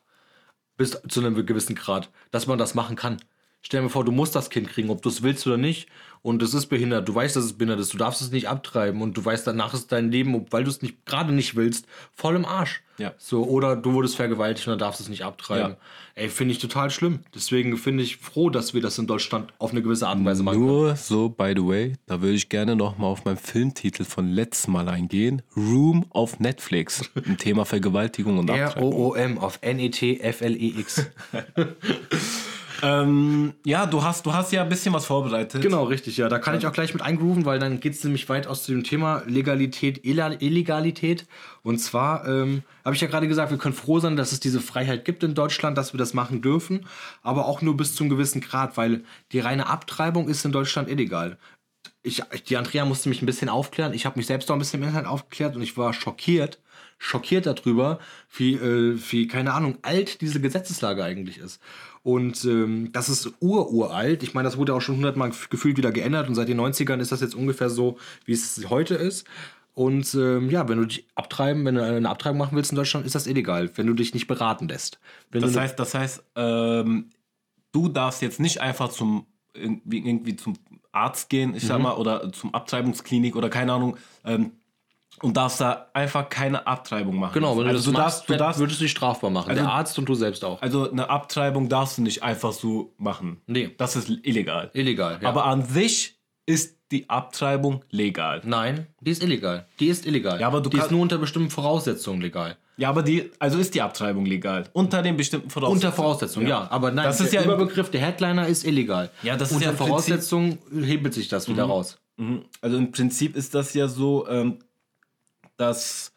bis zu einem gewissen Grad, dass man das machen kann. Stell dir vor, du musst das Kind kriegen, ob du es willst oder nicht. Und es ist behindert. Du weißt, dass es behindert ist. Du darfst es nicht abtreiben. Und du weißt, danach ist dein Leben, weil du es nicht gerade nicht willst, voll im Arsch. Ja. So, oder du wurdest vergewaltigt und dann darfst du es nicht abtreiben. Ja. Ey, finde ich total schlimm. Deswegen finde ich froh, dass wir das in Deutschland auf eine gewisse Art und Weise machen. Nur können. so, by the way, da würde ich gerne noch mal auf meinen Filmtitel von letztem Mal eingehen. Room auf Netflix. Ein Thema Vergewaltigung und Abtreibung. R-O-O-M auf N-E-T-F-L-E-X. Ähm, ja, du hast, du hast ja ein bisschen was vorbereitet. Genau, richtig, ja. Da kann ich auch gleich mit eingrooven, weil dann geht es nämlich weit aus dem Thema Legalität, Illegalität. Und zwar ähm, habe ich ja gerade gesagt, wir können froh sein, dass es diese Freiheit gibt in Deutschland, dass wir das machen dürfen, aber auch nur bis zu einem gewissen Grad, weil die reine Abtreibung ist in Deutschland illegal. Ich, die Andrea musste mich ein bisschen aufklären. Ich habe mich selbst auch ein bisschen im Internet aufgeklärt und ich war schockiert, schockiert darüber, wie, äh, wie, keine Ahnung, alt diese Gesetzeslage eigentlich ist. Und ähm, das ist ururalt. Ich meine, das wurde auch schon hundertmal gefühlt wieder geändert und seit den 90ern ist das jetzt ungefähr so, wie es heute ist. Und ähm, ja, wenn du dich abtreiben, wenn du eine Abtreibung machen willst in Deutschland, ist das illegal, wenn du dich nicht beraten lässt. Wenn Das du, heißt, das heißt, ähm, du darfst jetzt nicht einfach zum irgendwie, irgendwie zum Arzt gehen, ich Mhm. sag mal, oder zum Abtreibungsklinik oder keine Ahnung, ähm, und darfst da einfach keine Abtreibung machen. genau, wenn du also das du machst, darfst, du darfst, würdest du dich strafbar machen. Also- Der Arzt und du selbst auch. also eine Abtreibung darfst du nicht einfach so machen. Nee. Das ist illegal. Illegal. Ja. Aber an sich ist die Abtreibung legal. Nein, die ist illegal. Die ist illegal. Ja, aber du die ist nur unter bestimmten Voraussetzungen legal. Ja, aber die, also ist die Abtreibung legal. Unter den bestimmten Voraussetzungen. Unter Voraussetzungen, ja. Aber nein, Das ist der ja Überbegriff der Headliner ist illegal. Ja, das ist unter ja Voraussetzungen hebelt sich das wieder raus. Mhm. Also im Prinzip ist das ja so, ähm, dass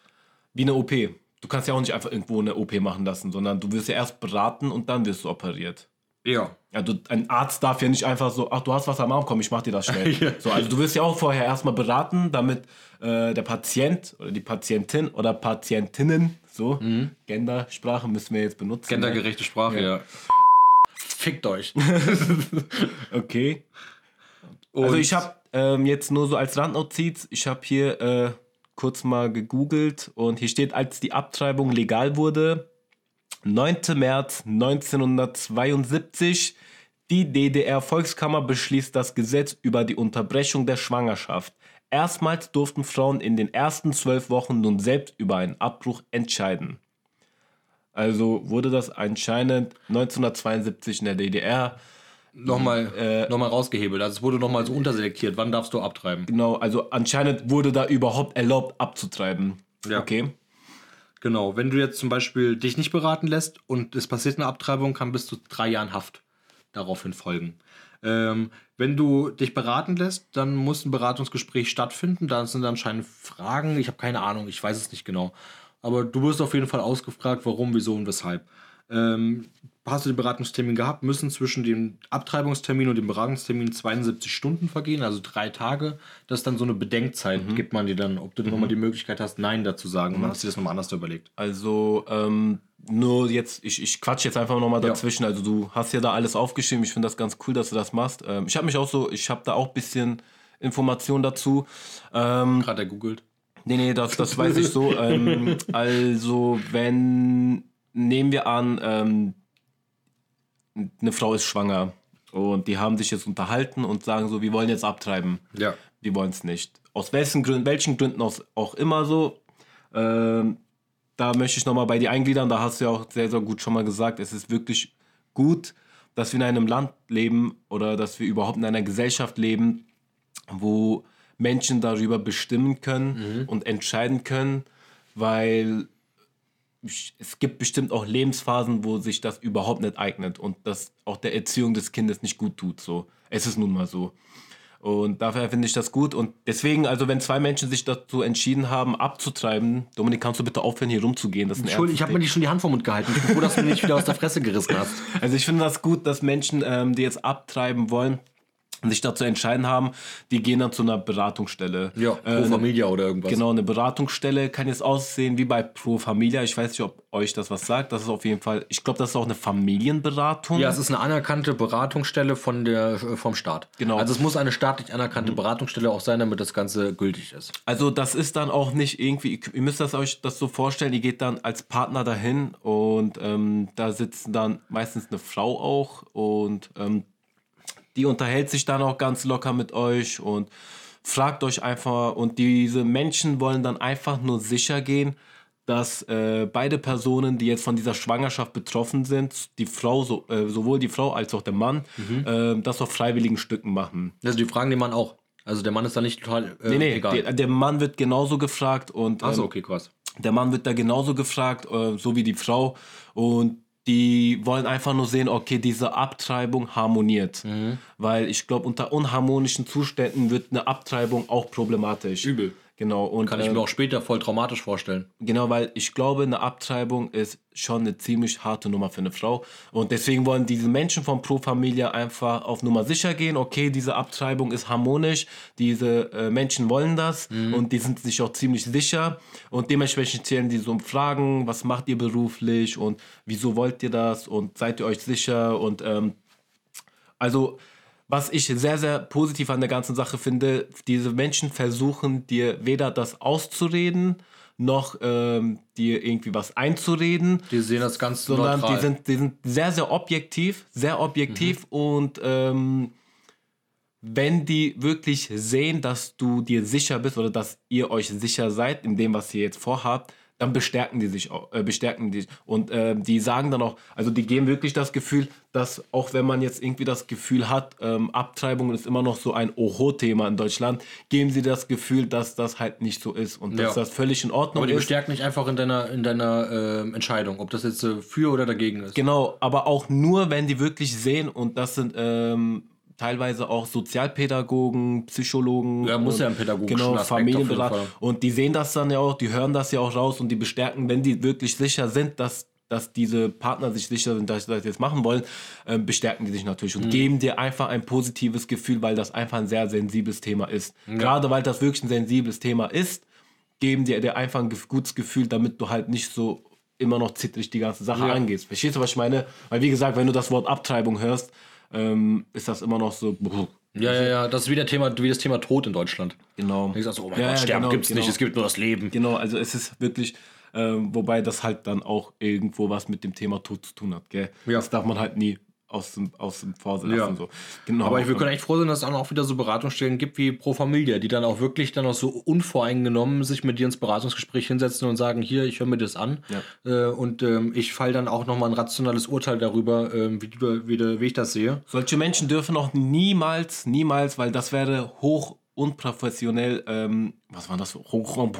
wie eine OP. Du kannst ja auch nicht einfach irgendwo eine OP machen lassen, sondern du wirst ja erst beraten und dann wirst du operiert. Ja. Du, ein Arzt darf ja nicht einfach so, ach, du hast was am Arm, komm, ich mach dir das schnell. Ja. so, also du wirst ja auch vorher erstmal beraten, damit äh, der Patient oder die Patientin oder Patientinnen, so, Gendersprache müssen wir jetzt benutzen. ne? Gendergerechte Sprache, Ja. ja. Fickt euch. Okay. Also ich habe ähm, jetzt nur so als Randnotiz, ich habe hier äh, kurz mal gegoogelt und hier steht, als die Abtreibung legal wurde, 9. März 1972, die DDR-Volkskammer beschließt das Gesetz über die Unterbrechung der Schwangerschaft. Erstmals durften Frauen in den ersten zwölf Wochen nun selbst über einen Abbruch entscheiden. Also wurde das anscheinend 1972 in der DDR nochmal Äh, noch mal rausgehebelt. Also es wurde nochmal so unterselektiert. Wann darfst du abtreiben? Genau, also anscheinend wurde da überhaupt erlaubt abzutreiben. Ja. Okay. Genau. Wenn du jetzt zum Beispiel dich nicht beraten lässt und es passiert eine Abtreibung, kann bis zu drei Jahren Haft daraufhin folgen. Ähm, wenn du dich beraten lässt, dann muss ein Beratungsgespräch stattfinden. Da sind anscheinend Fragen. Ich habe keine Ahnung, ich weiß es nicht genau. Aber du wirst auf jeden Fall ausgefragt, warum, wieso und weshalb. Ähm, hast du den Beratungstermin gehabt, müssen zwischen dem Abtreibungstermin und dem Beratungstermin 72 Stunden vergehen, also drei Tage. Das ist dann so eine Bedenkzeit, gibt man dir dann, ob du nochmal die Möglichkeit hast, Nein dazu sagen. Dann hast du dir das nochmal anders überlegt. Also, ähm, nur jetzt, ich, ich quatsch jetzt einfach nochmal Ja. dazwischen. Also, du hast ja da alles aufgeschrieben. Ich finde das ganz cool, dass du das machst. Ähm, ich habe mich auch so, ich habe da auch ein bisschen Informationen dazu. Ähm, Gerade er googelt. Nee, nee, das, das weiß ich so. Ähm, also, wenn, nehmen wir an, ähm, eine Frau ist schwanger und die haben sich jetzt unterhalten und sagen so, wir wollen jetzt abtreiben. Ja. Wir wollen es nicht. Aus welchen Gründen, welchen Gründen aus, auch immer so. Ähm, da möchte ich nochmal bei dir eingliedern. Da hast du ja auch sehr, sehr gut schon mal gesagt, es ist wirklich gut, dass wir in einem Land leben oder dass wir überhaupt in einer Gesellschaft leben, wo Menschen darüber bestimmen können und entscheiden können, weil es gibt bestimmt auch Lebensphasen, wo sich das überhaupt nicht eignet und das auch der Erziehung des Kindes nicht gut tut. So, es ist nun mal so. Und dafür finde ich das gut. Und deswegen, also wenn zwei Menschen sich dazu entschieden haben, abzutreiben, Dominik, kannst du bitte aufhören, hier rumzugehen? Das Entschuldigung, ich habe mir die schon die Hand vom Mund gehalten. Ich bin froh, dass du mir nicht wieder aus der Fresse gerissen hast. Also ich finde das gut, dass Menschen, ähm, die jetzt abtreiben wollen, sich dazu entscheiden haben, die gehen dann zu einer Beratungsstelle. Ja, Äh, Pro Familia oder irgendwas. Genau, eine Beratungsstelle kann jetzt aussehen wie bei Pro Familia. Ich weiß nicht, ob euch das was sagt. Das ist auf jeden Fall, ich glaube, das ist auch eine Familienberatung. Ja, es ist eine anerkannte Beratungsstelle von der, äh, vom Staat. Genau. Also es muss eine staatlich anerkannte Beratungsstelle auch sein, damit das Ganze gültig ist. Also das ist dann auch nicht irgendwie, ihr müsst das euch das so vorstellen, ihr geht dann als Partner dahin und ähm, da sitzen dann meistens eine Frau auch und ähm, die unterhält sich dann auch ganz locker mit euch und fragt euch einfach und diese Menschen wollen dann einfach nur sicher gehen, dass äh, beide Personen, die jetzt von dieser Schwangerschaft betroffen sind, die Frau, so, äh, sowohl die Frau als auch der Mann, äh, das auf freiwilligen Stücken machen. Also die fragen den Mann auch. Also der Mann ist da nicht total äh, Nee, nee, egal. der, der Mann wird genauso gefragt und Achso, ähm, okay, krass. der Mann wird da genauso gefragt, äh, so wie die Frau. Und die wollen einfach nur sehen, okay, diese Abtreibung harmoniert. Mhm. Weil ich glaube, unter unharmonischen Zuständen wird eine Abtreibung auch problematisch. Übel. Genau. Und, Kann ich ähm, mir auch später voll traumatisch vorstellen. Genau, weil ich glaube, eine Abtreibung ist schon eine ziemlich harte Nummer für eine Frau. Und deswegen wollen diese Menschen von Pro Familia einfach auf Nummer sicher gehen. Okay, diese Abtreibung ist harmonisch. Diese äh, Menschen wollen das und die sind sich auch ziemlich sicher. Und dementsprechend stellen die so um Fragen, was macht ihr beruflich und wieso wollt ihr das und seid ihr euch sicher? Und ähm, also was ich sehr, sehr positiv an der ganzen Sache finde, diese Menschen versuchen dir weder das auszureden, noch ähm, dir irgendwie was einzureden. Die sehen das ganz sondern neutral. die sind, die sind sehr, sehr objektiv, sehr objektiv Mhm. und ähm, wenn die wirklich sehen, dass du dir sicher bist oder dass ihr euch sicher seid in dem, was ihr jetzt vorhabt, dann bestärken die sich auch, äh, bestärken die und äh, die sagen dann auch, also die geben wirklich das Gefühl, dass auch wenn man jetzt irgendwie das Gefühl hat, ähm, Abtreibung ist immer noch so ein Oho-Thema in Deutschland, geben sie das Gefühl, dass das halt nicht so ist und dass Ja. das völlig in Ordnung Aber die ist. bestärken nicht einfach in deiner, in deiner ähm, Entscheidung, ob das jetzt äh, für oder dagegen ist. Genau, aber auch nur, wenn die wirklich sehen und das sind ähm, teilweise auch Sozialpädagogen, Psychologen. Ja, muss und, ja einen pädagogischen Genau, Familienberater. Und die sehen das dann ja auch, die hören das ja auch raus und die bestärken, wenn die wirklich sicher sind, dass dass diese Partner sich sicher sind, dass sie das jetzt machen wollen, ähm, bestärken die sich natürlich Mhm. und geben dir einfach ein positives Gefühl, weil das einfach ein sehr sensibles Thema ist. Gerade weil das wirklich ein sensibles Thema ist, geben dir, dir einfach ein gutes Gefühl, damit du halt nicht so immer noch zittrig die ganze Sache Ja. angehst. Verstehst du, was ich meine? Weil wie gesagt, wenn du das Wort Abtreibung hörst, ähm, ist das immer noch so. Ja, ja, ja, das ist wie, der Thema, wie das Thema Tod in Deutschland. Genau. Ich sag so, oh mein Ja, Gott, ja, Sterben genau, gibt's genau. nicht, es gibt nur das Leben. Genau, also es ist wirklich, ähm, wobei das halt dann auch irgendwo was mit dem Thema Tod zu tun hat, gell? Ja. Das darf man halt nie aus dem, aus dem Vorsinn Ja. lassen. So. Genau. Aber ich wir können echt froh sein, dass es auch wieder so Beratungsstellen gibt wie Pro Familia, die dann auch wirklich dann auch so unvoreingenommen sich mit dir ins Beratungsgespräch hinsetzen und sagen, hier, ich höre mir das an. Äh, und ähm, ich fall dann auch nochmal ein rationales Urteil darüber, ähm, wie, du, wie, wie ich das sehe. Solche Menschen dürfen auch niemals, niemals, weil das wäre hoch unprofessionell, ähm, was war das? Hoch, Um,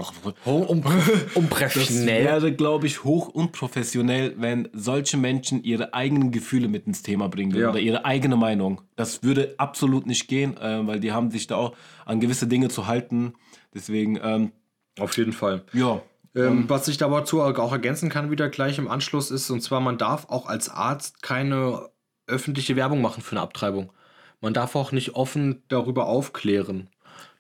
Das unprofessionell. wäre, glaube ich, hoch unprofessionell, wenn solche Menschen ihre eigenen Gefühle mit ins Thema bringen Ja. oder ihre eigene Meinung. Das würde absolut nicht gehen, äh, weil die haben sich da auch an gewisse Dinge zu halten. Deswegen, ähm, Auf jeden Fall. ja. Ähm, was ich dazu auch ergänzen kann, wieder gleich im Anschluss ist, und zwar, man darf auch als Arzt keine öffentliche Werbung machen für eine Abtreibung. Man darf auch nicht offen darüber aufklären.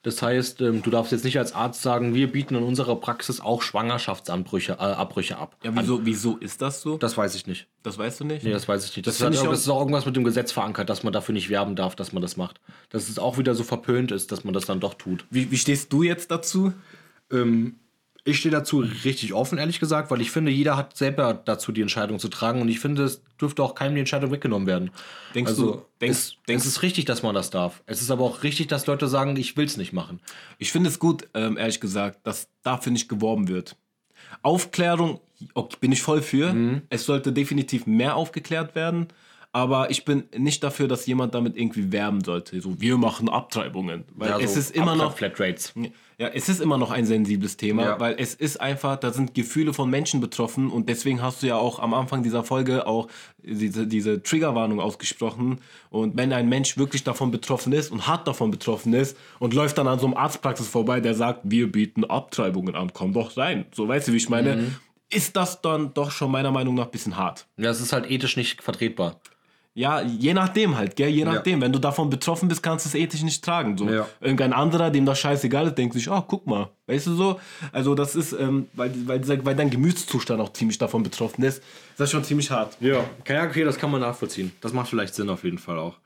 Das heißt, ähm, du darfst jetzt nicht als Arzt sagen, wir bieten in unserer Praxis auch Schwangerschaftsanbrüche äh, Abbrüche ab. Ja, wieso, wieso ist das so? Das weiß ich nicht. Das weißt du nicht? Nee, das weiß ich nicht. Das, Das ich auch- auch- das ist auch irgendwas mit dem Gesetz verankert, dass man dafür nicht werben darf, dass man das macht. Dass es auch wieder so verpönt ist, dass man das dann doch tut. Wie, wie stehst du jetzt dazu? Ähm, ich stehe dazu richtig offen, ehrlich gesagt, weil ich finde, jeder hat selber dazu die Entscheidung zu tragen und ich finde, es dürfte auch keinem die Entscheidung weggenommen werden. Denkst also, du- denkst- es, denkst- es ist richtig, dass man das darf. Es ist aber auch richtig, dass Leute sagen, ich will es nicht machen. Ich finde es gut, ähm, ehrlich gesagt, dass dafür nicht geworben wird. Aufklärung okay, bin ich voll für. Mhm. Es sollte definitiv mehr aufgeklärt werden. Aber ich bin nicht dafür, dass jemand damit irgendwie werben sollte. So, wir machen Abtreibungen. Weil Ja, es so ist immer noch. Flatrates. Ja, es ist immer noch ein sensibles Thema, Ja. weil es ist einfach, da sind Gefühle von Menschen betroffen und deswegen hast du ja auch am Anfang dieser Folge auch diese, diese Triggerwarnung ausgesprochen. Und wenn ein Mensch wirklich davon betroffen ist und hart davon betroffen ist und läuft dann an so einem Arztpraxis vorbei, der sagt, wir bieten Abtreibungen an, komm doch rein. So, weißt du, wie ich meine? Mhm. Ist das dann doch schon meiner Meinung nach ein bisschen hart? Ja, es ist halt ethisch nicht vertretbar. Ja, je nachdem halt, gell, je nachdem. Wenn du davon betroffen bist, kannst du es ethisch nicht tragen. So. Ja. Irgendein anderer, dem das scheißegal ist, denkt sich, ah, guck mal. Weißt du so? Also das ist, ähm, weil, weil, dieser, weil dein Gemütszustand auch ziemlich davon betroffen ist, ist das schon ziemlich hart. Ja, ja, okay, das kann man nachvollziehen. Das macht vielleicht Sinn auf jeden Fall auch.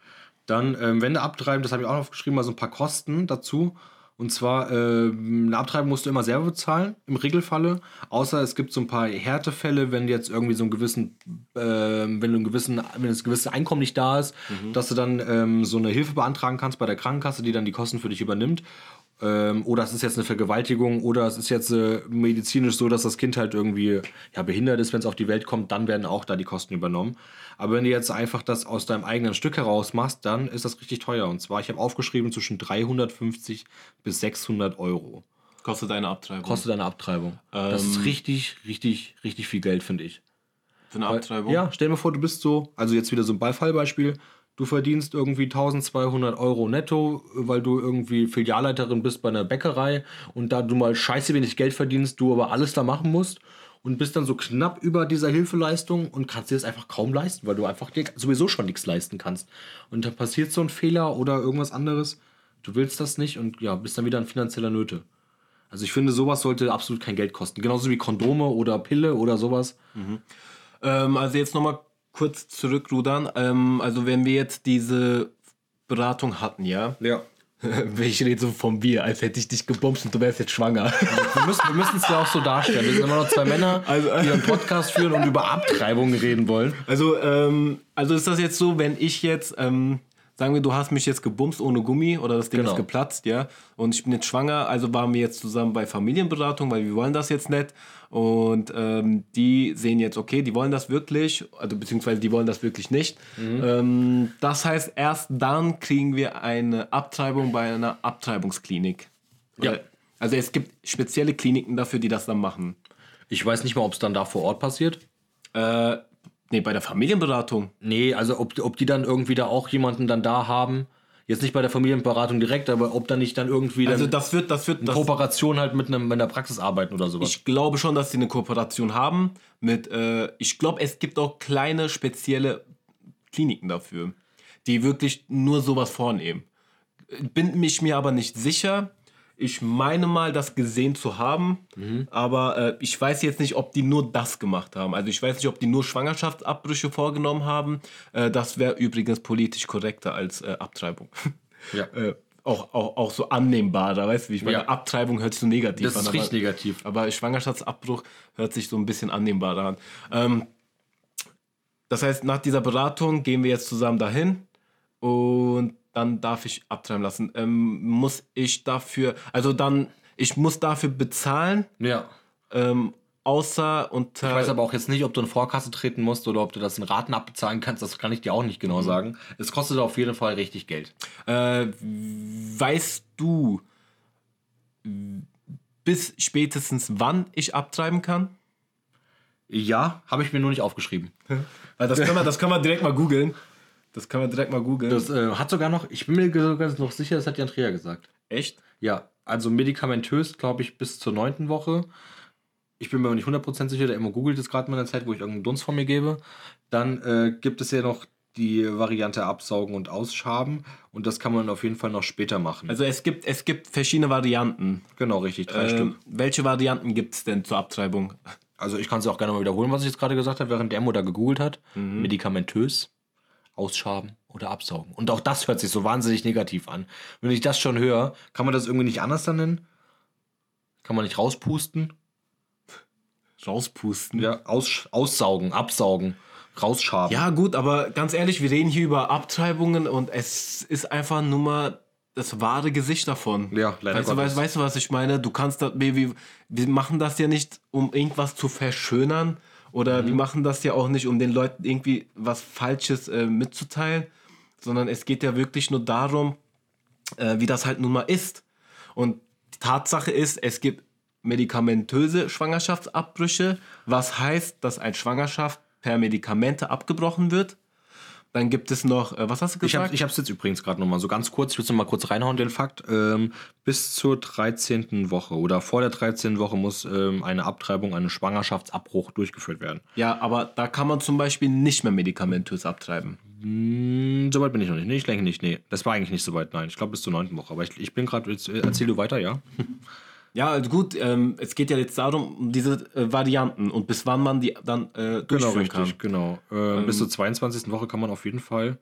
Dann, ähm, wenn du abtreiben, das habe ich auch noch aufgeschrieben, mal so ein paar Kosten dazu. Und zwar, ähm, eine Abtreibung musst du immer selber bezahlen, im Regelfalle. Außer es gibt so ein paar Härtefälle, wenn jetzt irgendwie so ein gewissen, ähm, wenn du ein gewissen, wenn das gewisse Einkommen nicht da ist, dass du dann ähm, so eine Hilfe beantragen kannst bei der Krankenkasse, die dann die Kosten für dich übernimmt. Ähm, oder es ist jetzt eine Vergewaltigung oder es ist jetzt äh, medizinisch so, dass das Kind halt irgendwie ja, behindert ist, wenn es auf die Welt kommt, dann werden auch da die Kosten übernommen. Aber wenn du jetzt einfach das aus deinem eigenen Stück heraus machst, dann ist das richtig teuer. Und zwar, ich habe aufgeschrieben, zwischen 350 bis 600 Euro Kostet eine Abtreibung. kostet eine Abtreibung. das ist richtig, richtig, richtig viel Geld, finde ich. für eine Abtreibung? Ja, stell dir vor, du bist so, also jetzt wieder so ein Fallbeispiel. Du verdienst irgendwie 1200 Euro netto, weil du irgendwie Filialleiterin bist bei einer Bäckerei und da du mal scheiße wenig Geld verdienst, du aber alles da machen musst und bist dann so knapp über dieser Hilfeleistung und kannst dir das einfach kaum leisten, weil du einfach dir sowieso schon nichts leisten kannst. Und da passiert so ein Fehler oder irgendwas anderes, du willst das nicht und ja, bist dann wieder in finanzieller Nöte. Also ich finde, sowas sollte absolut kein Geld kosten. Genauso wie Kondome oder Pille oder sowas. Ähm, also jetzt nochmal kurz zurückrudern. Ähm, also wenn wir jetzt diese Beratung hatten, ja. Ja. Ich rede so von wir, als hätte ich dich gebumst und du wärst jetzt schwanger. Wir müssen wir müssen es ja auch so darstellen. Wir sind immer noch zwei Männer, Also- die einen Podcast führen und über Abtreibungen reden wollen. Also, ähm, also ist das jetzt so, wenn ich jetzt, ähm, sagen wir, du hast mich jetzt gebumst ohne Gummi oder das Ding Genau. ist geplatzt, ja, und ich bin jetzt schwanger, also waren wir jetzt zusammen bei Familienberatung, weil wir wollen das jetzt nicht. Und ähm, die sehen jetzt, okay, die wollen das wirklich, also beziehungsweise die wollen das wirklich nicht. Ähm, das heißt, erst dann kriegen wir eine Abtreibung bei einer Abtreibungsklinik. Ja. Oder- Also es gibt spezielle Kliniken dafür, die das dann machen. Ich weiß nicht mal, ob es dann da vor Ort passiert. Äh, nee, bei der Familienberatung. Nee, also ob, ob die dann irgendwie da auch jemanden dann da haben. Jetzt nicht bei der Familienberatung direkt, aber ob da nicht dann irgendwie dann Also das wird, das wird, eine das, Kooperation halt mit, einem, mit einer Praxis arbeiten oder sowas. Ich glaube schon, dass sie eine Kooperation haben mit, äh, ich glaube, es gibt auch kleine spezielle Kliniken dafür, die wirklich nur sowas vornehmen. Bin mich mir aber nicht sicher. Ich meine mal, das gesehen zu haben, aber äh, ich weiß jetzt nicht, ob die nur das gemacht haben. Also ich weiß nicht, ob die nur Schwangerschaftsabbrüche vorgenommen haben. Äh, das wäre übrigens politisch korrekter als äh, Abtreibung. Ja. äh, auch, auch, auch so annehmbarer, weißt du, wie ich meine? Ja. Abtreibung hört sich so negativ Das an. ist aber- richtig negativ. aber Schwangerschaftsabbruch hört sich so ein bisschen annehmbarer an. Ähm, das heißt, nach dieser Beratung gehen wir jetzt zusammen dahin und dann darf ich abtreiben lassen. Ähm, muss ich dafür, also dann, ich muss dafür bezahlen, Ja. ähm, außer unter. Ich weiß aber auch jetzt nicht, ob du in Vorkasse treten musst oder ob du das in Raten abbezahlen kannst. Das kann ich dir auch nicht genau sagen. Es kostet auf jeden Fall richtig Geld. Äh, weißt du bis spätestens wann ich abtreiben kann? Ja, habe ich mir nur nicht aufgeschrieben. Das, können wir, das können wir direkt mal googeln. Das können wir direkt mal googeln. Das äh, hat sogar noch, ich bin mir sogar noch sicher, das hat die Andrea gesagt. Echt? Ja, also medikamentös, glaube ich, bis zur neunten Woche. Ich bin mir aber nicht 100% sicher, der immer googelt es gerade mal in der Zeit, wo ich irgendeinen Dunst von mir gebe. Dann äh, gibt es ja noch die Variante Absaugen und Ausschaben. Und das kann man auf jeden Fall noch später machen. Also es gibt, es gibt verschiedene Varianten. genau, richtig, drei Ähm, Stück. welche Varianten gibt es denn zur Abtreibung? Also ich kann es auch gerne mal wiederholen, was ich jetzt gerade gesagt habe, während der Mo da gegoogelt hat. Mhm. Medikamentös, Ausschaben oder Absaugen. Und auch das hört sich so wahnsinnig negativ an. Wenn ich das schon höre, kann man das irgendwie nicht anders dann nennen? Kann man nicht rauspusten? Rauspusten. Ja, aus, aussaugen, absaugen, rausschaben. Ja, gut, aber ganz ehrlich, wir reden hier über Abtreibungen und es ist einfach nur mal das wahre Gesicht davon. Ja, leider weißt du, weißt, weißt du, was ich meine? Du kannst das, wir, wir machen das ja nicht, um irgendwas zu verschönern oder Mhm. wir machen das ja auch nicht, um den Leuten irgendwie was Falsches äh, mitzuteilen, sondern es geht ja wirklich nur darum, äh, wie das halt nun mal ist. Und die Tatsache ist, es gibt medikamentöse Schwangerschaftsabbrüche, was heißt, dass eine Schwangerschaft per Medikamente abgebrochen wird. Dann gibt es noch, äh, was hast du Ich habe gesagt? ich hab's jetzt übrigens gerade nochmal so ganz kurz, ich will es nochmal kurz reinhauen, den Fakt. Ähm, bis zur 13. Woche oder vor der 13. Woche muss ähm, eine Abtreibung, ein Schwangerschaftsabbruch durchgeführt werden. ja, aber da kann man zum Beispiel nicht mehr medikamentös abtreiben. Hm, Soweit bin ich noch nicht. Nee, ich denke nicht. Nee, das war eigentlich nicht so weit. Nein, ich glaube bis zur 9. Woche. Aber ich, ich bin gerade, äh, erzähl du weiter, ja? Ja, also gut, ähm, es geht ja jetzt darum, um diese äh, Varianten und bis wann man die dann äh, durchführen kann. genau. Ähm, bis zur 22. Woche kann man auf jeden Fall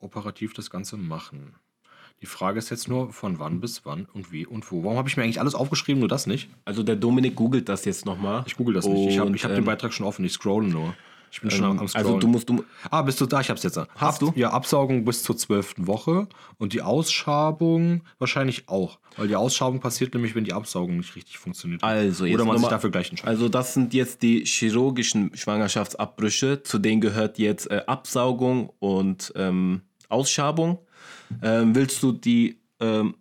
operativ das Ganze machen. Die Frage ist jetzt nur, von wann bis wann und wie und wo. Warum habe ich mir eigentlich alles aufgeschrieben, nur das nicht? Also der Dominik googelt das jetzt nochmal. Ich google das nicht. Ich habe ich hab Und, den ähm, Beitrag schon offen. Ich scrolle nur. Ich bin schon am, am Scrollen. Also du musst, du, ah, bist du da? Ich hab's jetzt. Hast Ab, du? Ja, Absaugung bis zur 12. Woche und die Ausschabung wahrscheinlich auch. Weil die Ausschabung passiert nämlich, wenn die Absaugung nicht richtig funktioniert. Also, jetzt Oder man sich dafür gleich entscheidet. Also das sind jetzt die chirurgischen Schwangerschaftsabbrüche, zu denen gehört jetzt äh, Absaugung und ähm, Ausschabung. Ähm, willst du die, ähm,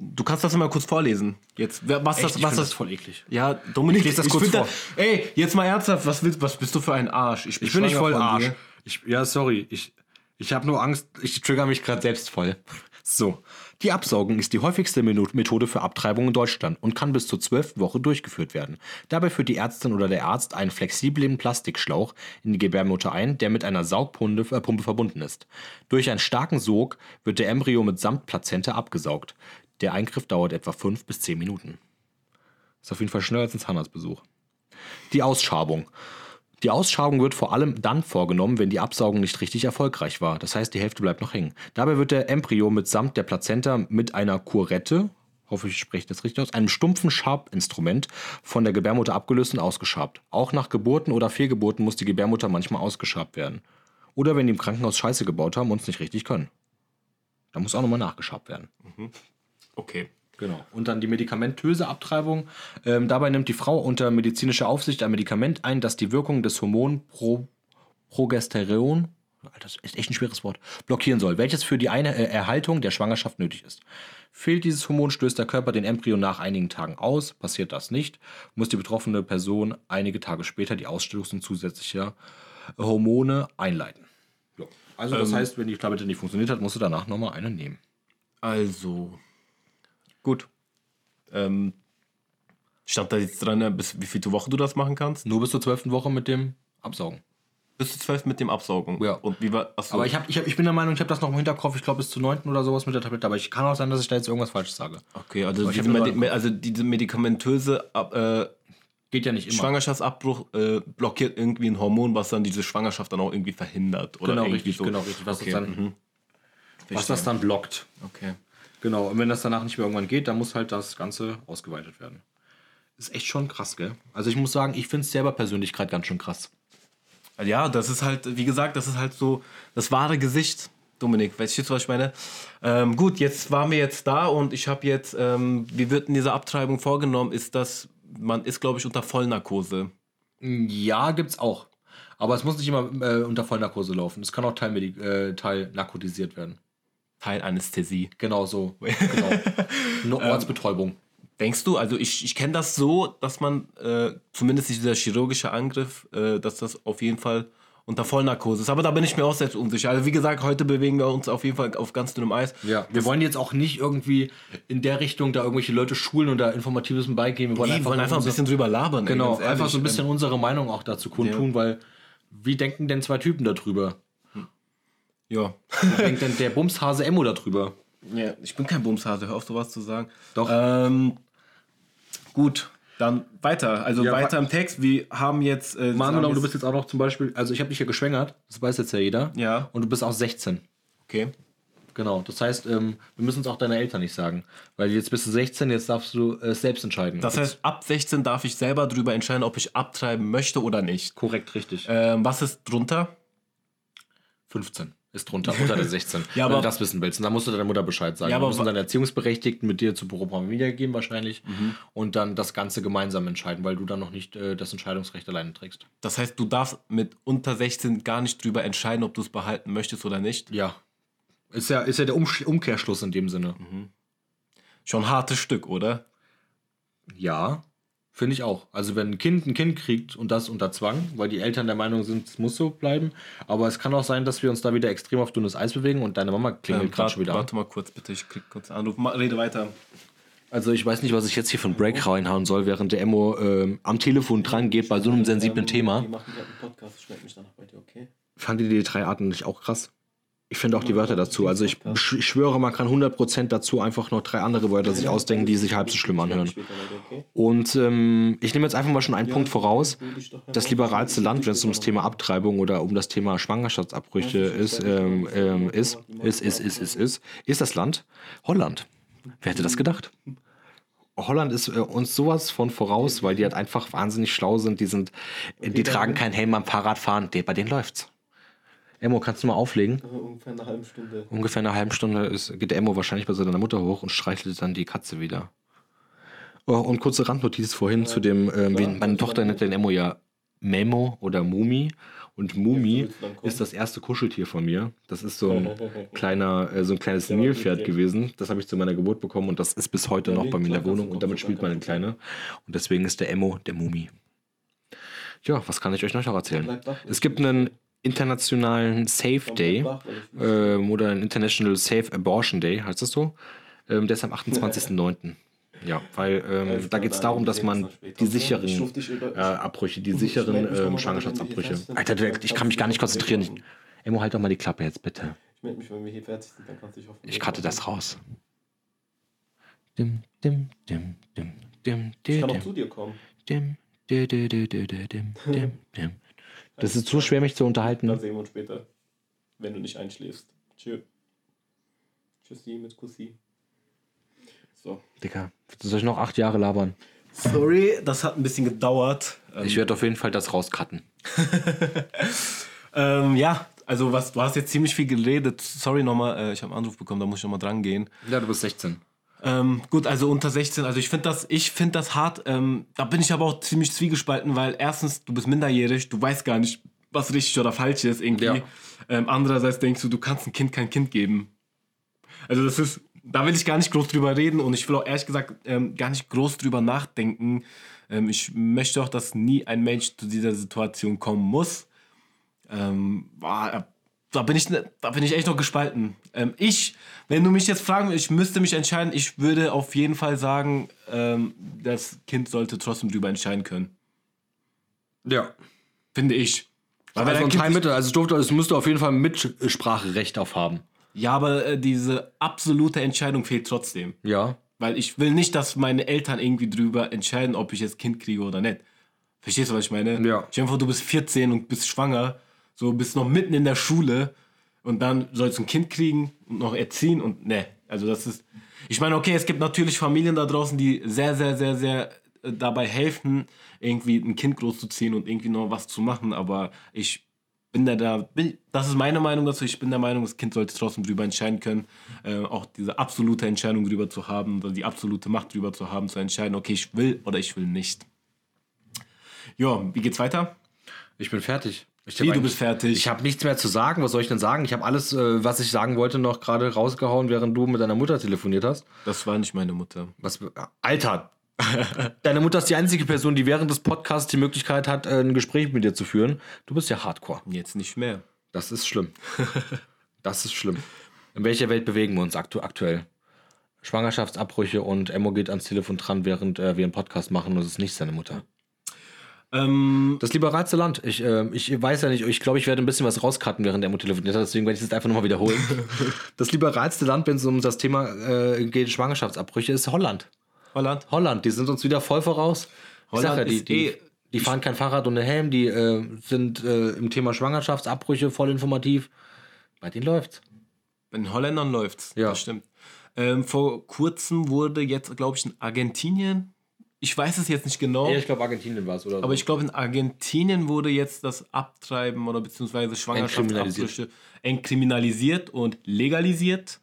du kannst das mal kurz vorlesen. Jetzt, was Echt? das, Ich was find das, das voll eklig. Ja, Dominik, Ich lese das kurz find vor. Da, ey, jetzt mal ernsthaft, was willst, was bist du für ein Arsch? Ich bin nicht schwanger voll von Arsch. dir. Ich, ja, sorry. Ich, ich habe nur Angst, ich trigger mich gerade selbst voll. So. Die Absaugung ist die häufigste Methode für Abtreibung in Deutschland und kann bis zur 12. Woche durchgeführt werden. Dabei führt die Ärztin oder der Arzt einen flexiblen Plastikschlauch in die Gebärmutter ein, der mit einer Saugpumpe äh, verbunden ist. Durch einen starken Sog wird der Embryo mitsamt Plazenta abgesaugt. Der Eingriff dauert etwa 5 bis 10 Minuten. Ist auf jeden Fall schneller als ein Zahnarztbesuch. Die Ausschabung. Die Ausschabung wird vor allem dann vorgenommen, wenn die Absaugung nicht richtig erfolgreich war. Das heißt, die Hälfte bleibt noch hängen. Dabei wird der Embryo mitsamt der Plazenta mit einer Kurette, hoffe ich spreche das richtig aus, einem stumpfen Schabinstrument von der Gebärmutter abgelöst und ausgeschabt. Auch nach Geburten oder Fehlgeburten muss die Gebärmutter manchmal ausgeschabt werden. Oder wenn die im Krankenhaus Scheiße gebaut haben und es nicht richtig können. Da muss auch nochmal nachgeschabt werden. Okay. Genau. Und dann die medikamentöse Abtreibung. Ähm, dabei nimmt die Frau unter medizinischer Aufsicht ein Medikament ein, das die Wirkung des Hormon Pro Progesteron, Alter, das ist echt ein schweres Wort, blockieren soll, welches für die eine äh, Erhaltung der Schwangerschaft nötig ist. Fehlt dieses Hormon, stößt der Körper den Embryo nach einigen Tagen aus. Passiert das nicht, muss die betroffene Person einige Tage später die Ausstellung zusätzlicher Hormone einleiten. Also das heißt, wenn die Tablette nicht funktioniert hat, musst du danach nochmal eine nehmen. Also. Gut. Ähm, stand da jetzt dran, bis wie viele Woche du das machen kannst? Nur bis zur zwölften Woche mit dem Absaugen. Bis zu zwölf mit dem Absaugen. Ja. Und wie war. Achso. Aber ich, hab, ich, hab, ich bin der Meinung, ich habe das noch im Hinterkopf, ich glaube bis zur neunten oder sowas mit der Tablette. Aber ich kann auch sein, dass ich da jetzt irgendwas Falsches sage. Okay, also, diese, Medi also diese medikamentöse äh, Geht ja nicht immer. Schwangerschaftsabbruch äh, blockiert irgendwie ein Hormon, was dann diese Schwangerschaft dann auch irgendwie verhindert. Oder genau, irgendwie richtig, so. genau, richtig. Was, Okay, das dann, mhm. was das dann blockt. Okay. Genau, und wenn das danach nicht mehr irgendwann geht, dann muss halt das Ganze ausgeweitet werden. Ist echt schon krass, gell? Also ich muss sagen, ich finde es selber persönlich gerade ganz schön krass. Ja, das ist halt, wie gesagt, das ist halt so das wahre Gesicht. Dominik, weißt du, was ich meine? Ähm, gut, jetzt waren wir jetzt da und ich habe jetzt, ähm, wie wird in dieser Abtreibung vorgenommen, ist das, man ist, glaube ich, unter Vollnarkose. Ja, gibt's auch. Aber es muss nicht immer äh, unter Vollnarkose laufen. Es kann auch äh, teilnarkotisiert werden. Teilanästhesie. Genau so. Genau. Nur Ortsbetäubung. Denkst du, also ich, ich kenne das so, dass man, äh, zumindest dieser chirurgische Angriff, äh, dass das auf jeden Fall unter Vollnarkose ist. Aber da bin ich mir auch selbst unsicher. Also wie gesagt, heute bewegen wir uns auf jeden Fall auf ganz dünnem Eis. Ja, wir wollen jetzt auch nicht irgendwie in der Richtung da irgendwelche Leute schulen oder Informatives beigeben. Wir wollen Wir einfach, wollen einfach ein bisschen drüber labern. ey, Genau, ehrlich. einfach so ein bisschen unsere Meinung auch dazu kundtun, weil wie denken denn zwei Typen darüber? Ja. Denkt denn der Bumshase Emmo darüber? ja. Ich bin kein Bumshase, hör auf sowas zu sagen. Doch. Ähm, gut, dann weiter. Also Ja, weiter im Text. Wir haben jetzt. Äh, Mal angenommen, du bist jetzt auch noch zum Beispiel, also ich habe dich ja geschwängert, das weiß jetzt ja jeder. Ja. Und du bist auch 16. Okay. Genau, das heißt, ähm, wir müssen es auch deine Eltern nicht sagen. Weil jetzt bist du 16, jetzt darfst du äh, selbst entscheiden. Das heißt, ab 16 darf ich selber darüber entscheiden, ob ich abtreiben möchte oder nicht. korrekt, richtig. Ähm, was ist drunter? 15 ist drunter, unter der 16. Ja, wenn aber- du das wissen willst. Und dann musst du deiner Mutter Bescheid sagen. Ja, aber müssen dann Erziehungsberechtigten mit dir zu Pro Familia gehen wahrscheinlich. Mhm. Und dann das Ganze gemeinsam entscheiden, weil du dann noch nicht äh, das Entscheidungsrecht alleine trägst. Das heißt, du darfst mit unter 16 gar nicht drüber entscheiden, ob du es behalten möchtest oder nicht. Ja. Ist ja, ist ja der Umsch- Umkehrschluss in dem Sinne. Schon ein hartes Stück, oder? Ja, finde ich auch. Also wenn ein Kind ein Kind kriegt und das unter Zwang, weil die Eltern der Meinung sind, es muss so bleiben. Aber es kann auch sein, dass wir uns da wieder extrem auf dünnes Eis bewegen und deine Mama klingelt Ähm, gerade warte, schon wieder an. warte mal kurz, bitte. Ich krieg kurz einen Anruf. Ma- Rede weiter. Also ich weiß nicht, was ich jetzt hier für einen Break reinhauen soll, während der Emmo ähm, am Telefon dran geht bei so einem sensiblen Thema. machen gerade einen Podcast. Ich melde mich danach bei dir, okay? Fand ihr die drei Arten nicht auch krass? Ich finde auch die Wörter dazu. Also ich, sch- ich schwöre, man kann 100% dazu einfach noch drei andere Wörter sich ausdenken, die sich halb so schlimm anhören. Und ähm, ich nehme jetzt einfach mal schon einen Punkt voraus. Das liberalste Land, wenn es ums Thema Abtreibung oder um das Thema Schwangerschaftsabbrüche ist, ähm, ähm, ist, ist, ist, ist, ist, ist, ist das Land Holland. Wer hätte das gedacht? Holland ist äh, uns sowas von voraus, weil die halt einfach wahnsinnig schlau sind. Die sind, die tragen keinen Helm am Fahrradfahren. Bei denen läuft's. Emo, kannst du mal auflegen? Ungefähr eine halbe Stunde. Ungefähr eine halbe Stunde ist, geht der Emo wahrscheinlich bei seiner Mutter hoch und streichelt dann die Katze wieder. Oh, und kurze Randnotiz vorhin zu dem, ähm, wie, meine Tochter nennt den Emo ja Memo oder Mumi. Und Mumi ist das erste Kuscheltier von mir. Das ist so ein kleiner, äh, so ein kleines Nilpferd gewesen. Das habe ich zu meiner Geburt bekommen und das ist bis heute noch bei mir in der Wohnung und damit spielt meine Kleine. Und deswegen ist der Emo der Mumi. Ja, was kann ich euch noch erzählen? Es gibt einen internationalen Safe Day ähm, oder ein International Safe Abortion Day, heißt das so? Ähm, der ist am 28.09. Ja, weil ähm, da geht es darum, dass man die sicheren äh, Abbrüche, die sicheren ähm, Schwangerschaftsabbrüche. Alter, ich kann mich gar nicht konzentrieren. Ich, Emo, halt doch mal die Klappe jetzt, bitte. Ich melde mich, wenn wir hier fertig sind, dann kannst du dich auf Ich cutte das raus. Dim, dim, dim, dim, dim, Ich dim, kann auch dim. zu dir kommen. Dim, di, di, di, di, di, dim, dim, dim. Das ist zu schwer, mich zu unterhalten. Dann sehen wir uns später, wenn du nicht einschläfst. Tschö. Tschüssi mit Kussi. So. Digga, soll ich noch acht Jahre labern? Sorry, das hat ein bisschen gedauert. Ich werde auf jeden Fall das rauscutten. Ähm, ja, also was, du hast jetzt ziemlich viel geredet. Sorry nochmal, äh, ich habe einen Anruf bekommen, da muss ich nochmal dran gehen. Ja, du bist 16. Ähm, gut, also unter 16. Also ich finde das, ich finde das hart. Ähm, da bin ich aber auch ziemlich zwiegespalten, weil erstens, du bist minderjährig, du weißt gar nicht, was richtig oder falsch ist irgendwie. Ja. Ähm, andererseits denkst du, du kannst ein Kind kein Kind geben. Also das ist, da will ich gar nicht groß drüber reden und ich will auch ehrlich gesagt ähm, gar nicht groß drüber nachdenken. Ähm, ich möchte auch, dass nie ein Mensch zu dieser Situation kommen muss. Ähm, boah, da bin ich, da bin ich echt noch gespalten. Ähm, ich, wenn du mich jetzt fragen, ich müsste mich entscheiden, ich würde auf jeden Fall sagen, ähm, das Kind sollte trotzdem drüber entscheiden können. Ja. Finde ich. Weil Also ein ein Kind Teil nicht- mit, also es durfte, es müsste auf jeden Fall Mitspracherecht aufhaben. ja, aber äh, diese absolute Entscheidung fehlt trotzdem. Ja. Weil ich will nicht, dass meine Eltern irgendwie drüber entscheiden, ob ich jetzt Kind kriege oder nicht. Verstehst du, was ich meine? Ja. Dir vor, du bist 14 und bist schwanger, so bist noch mitten in der Schule und dann sollst du ein Kind kriegen und noch erziehen und ne. Also das ist. Ich meine, okay, es gibt natürlich Familien da draußen, die sehr, sehr, sehr, sehr äh, dabei helfen, irgendwie ein Kind großzuziehen und irgendwie noch was zu machen, aber ich bin da, da bin, das ist meine Meinung dazu. Ich bin der Meinung, das Kind sollte trotzdem drüber entscheiden können, äh, auch diese absolute Entscheidung drüber zu haben, die absolute Macht drüber zu haben, zu entscheiden, okay, ich will oder ich will nicht. Ja, wie geht's weiter? Ich bin fertig. Ich Wie, hab du bist fertig? Ich habe nichts mehr zu sagen. Was soll ich denn sagen? Ich habe alles, äh, was ich sagen wollte, noch gerade rausgehauen, während du mit deiner Mutter telefoniert hast. das war nicht meine Mutter. Was, Alter! Deine Mutter ist die einzige Person, die während des Podcasts die Möglichkeit hat, äh, ein Gespräch mit dir zu führen. Du bist ja Hardcore. Jetzt nicht mehr. Das ist schlimm. Das ist schlimm. In welcher Welt bewegen wir uns aktu aktuell? Schwangerschaftsabbrüche und Emmo geht ans Telefon dran, während äh, wir einen Podcast machen und es ist nicht seine Mutter. Ähm, Das liberalste Land. Ich, äh, ich weiß ja nicht, ich glaube, ich werde ein bisschen was rauscutten, während Emmo telefoniert hat, deswegen werde ich es jetzt einfach nochmal wiederholen. das liberalste Land, wenn es um das Thema äh, geht, Schwangerschaftsabbrüche, ist Holland. Holland? Holland, die sind uns wieder voll voraus. Holland ja, die, die, eh- die fahren kein Fahrrad ohne Helm, die äh, sind äh, im Thema Schwangerschaftsabbrüche voll informativ. Bei denen läuft's. Bei den Holländern läuft's. Ja. Das stimmt. Ähm, vor kurzem wurde jetzt, glaube ich, in Argentinien, ich weiß es jetzt nicht genau, ich glaube, Argentinien war es, oder? aber ich glaube, in Argentinien wurde jetzt das Abtreiben oder beziehungsweise Schwangerschaftsabbrüche entkriminalisiert und legalisiert.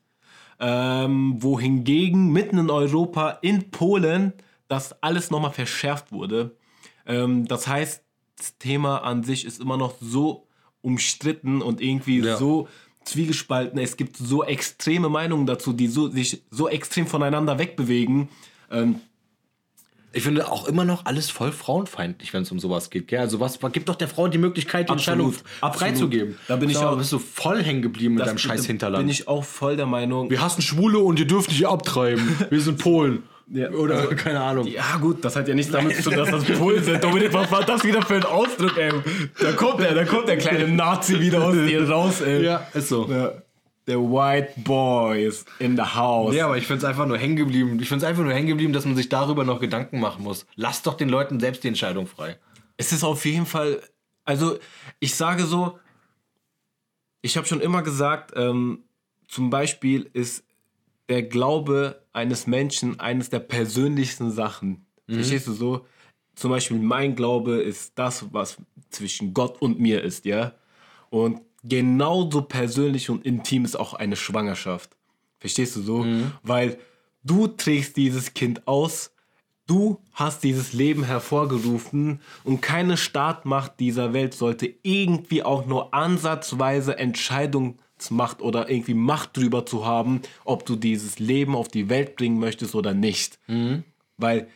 Ähm, wohingegen mitten in Europa, in Polen, das alles nochmal verschärft wurde. Ähm, das heißt, das Thema an sich ist immer noch so umstritten und irgendwie Ja. so zwiegespalten. Es gibt so extreme Meinungen dazu, die so, sich so extrem voneinander wegbewegen. Ähm, Ich finde auch immer noch alles voll frauenfeindlich, wenn es um sowas geht. Gell? Also was gibt doch der Frau die Möglichkeit, die Entscheidung freizugeben. Da bin ich auch- bist du voll hängen geblieben mit deinem scheiß da Hinterland. Bin ich auch voll der Meinung. wir hassen Schwule und ihr dürft nicht abtreiben. Wir sind Polen. Ja. Oder keine Ahnung. Ja, gut, das hat ja nichts damit zu tun, dass das Polen sind. Dominik, was war das wieder für ein Ausdruck, ey? Da kommt der, da kommt der kleine Nazi wieder aus dir raus, ey. Ja, ist so. Ja. Der White Boy is in the house. Ja, aber ich finde es einfach nur hängen geblieben. Ich finde es einfach nur hängen geblieben, dass man sich darüber noch Gedanken machen muss. Lass doch den Leuten selbst die Entscheidung frei. Es ist auf jeden Fall, also ich sage so, ich habe schon immer gesagt, ähm, zum Beispiel ist der Glaube eines Menschen eines der persönlichsten Sachen. Verstehst du so? Zum Beispiel mein Glaube ist das, was zwischen Gott und mir ist, ja? Und genauso persönlich und intim ist auch eine Schwangerschaft. Verstehst du so? Weil du trägst dieses Kind aus, du hast dieses Leben hervorgerufen und keine Staatmacht dieser Welt sollte irgendwie auch nur ansatzweise Entscheidungsmacht oder irgendwie Macht drüber zu haben, ob du dieses Leben auf die Welt bringen möchtest oder nicht. Weil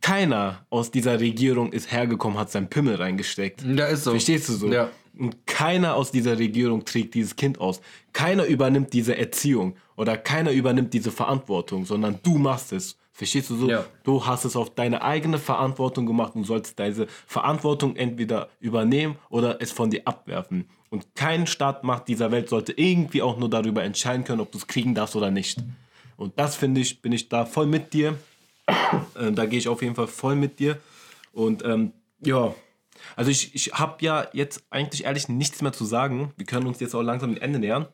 keiner aus dieser Regierung ist hergekommen, hat seinen Pimmel reingesteckt. Ja, ist so. Verstehst du so? Ja. Und keiner aus dieser Regierung trägt dieses Kind aus. Keiner übernimmt diese Erziehung oder keiner übernimmt diese Verantwortung, sondern du machst es. Verstehst du so? Ja. Du hast es auf deine eigene Verantwortung gemacht und sollst diese Verantwortung entweder übernehmen oder es von dir abwerfen. Und kein Staatmacht dieser Welt sollte irgendwie auch nur darüber entscheiden können, ob du es kriegen darfst oder nicht. Und das finde ich, bin ich da voll mit dir. Äh, da gehe ich auf jeden Fall voll mit dir. Und ähm, ja, Also ich, ich habe ja jetzt eigentlich ehrlich nichts mehr zu sagen. Wir können uns jetzt auch langsam dem Ende nähern.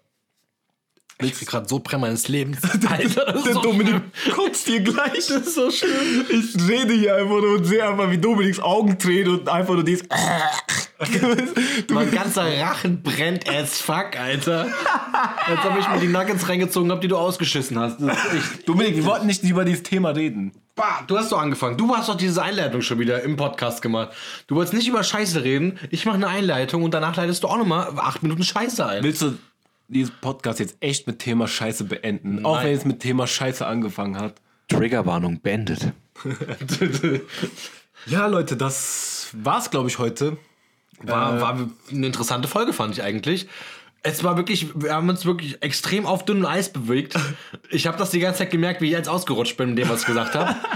Ich krieg gerade so Bremmer ins Leben. Alter, das ist Der so Dominik kotzt hier gleich. Das ist so schlimm. Ich rede hier einfach nur und sehe einfach, wie Dominiks Augen drehen und einfach nur dies. Mein ganzer Rachen brennt as fuck, Alter. Als ob ich mir die Nuggets reingezogen habe, die du ausgeschissen hast. Echt Dominik, wir wollten nicht über dieses Thema reden. Bah, du hast doch angefangen. Du hast doch diese Einleitung schon wieder im Podcast gemacht. Du wolltest nicht über Scheiße reden. Ich mache eine Einleitung und danach leitest du auch nochmal acht Minuten Scheiße ein. Willst du dieses Podcast jetzt echt mit Thema Scheiße beenden? Auch wenn es mit Thema Scheiße angefangen hat. Triggerwarnung beendet. Ja, Leute, das war's, glaube ich, heute. War, war eine interessante Folge, fand ich eigentlich. Es war wirklich, wir haben uns wirklich extrem auf dünnem Eis bewegt. Ich habe das die ganze Zeit gemerkt, wie ich jetzt ausgerutscht bin, mit dem, was ich gesagt habe.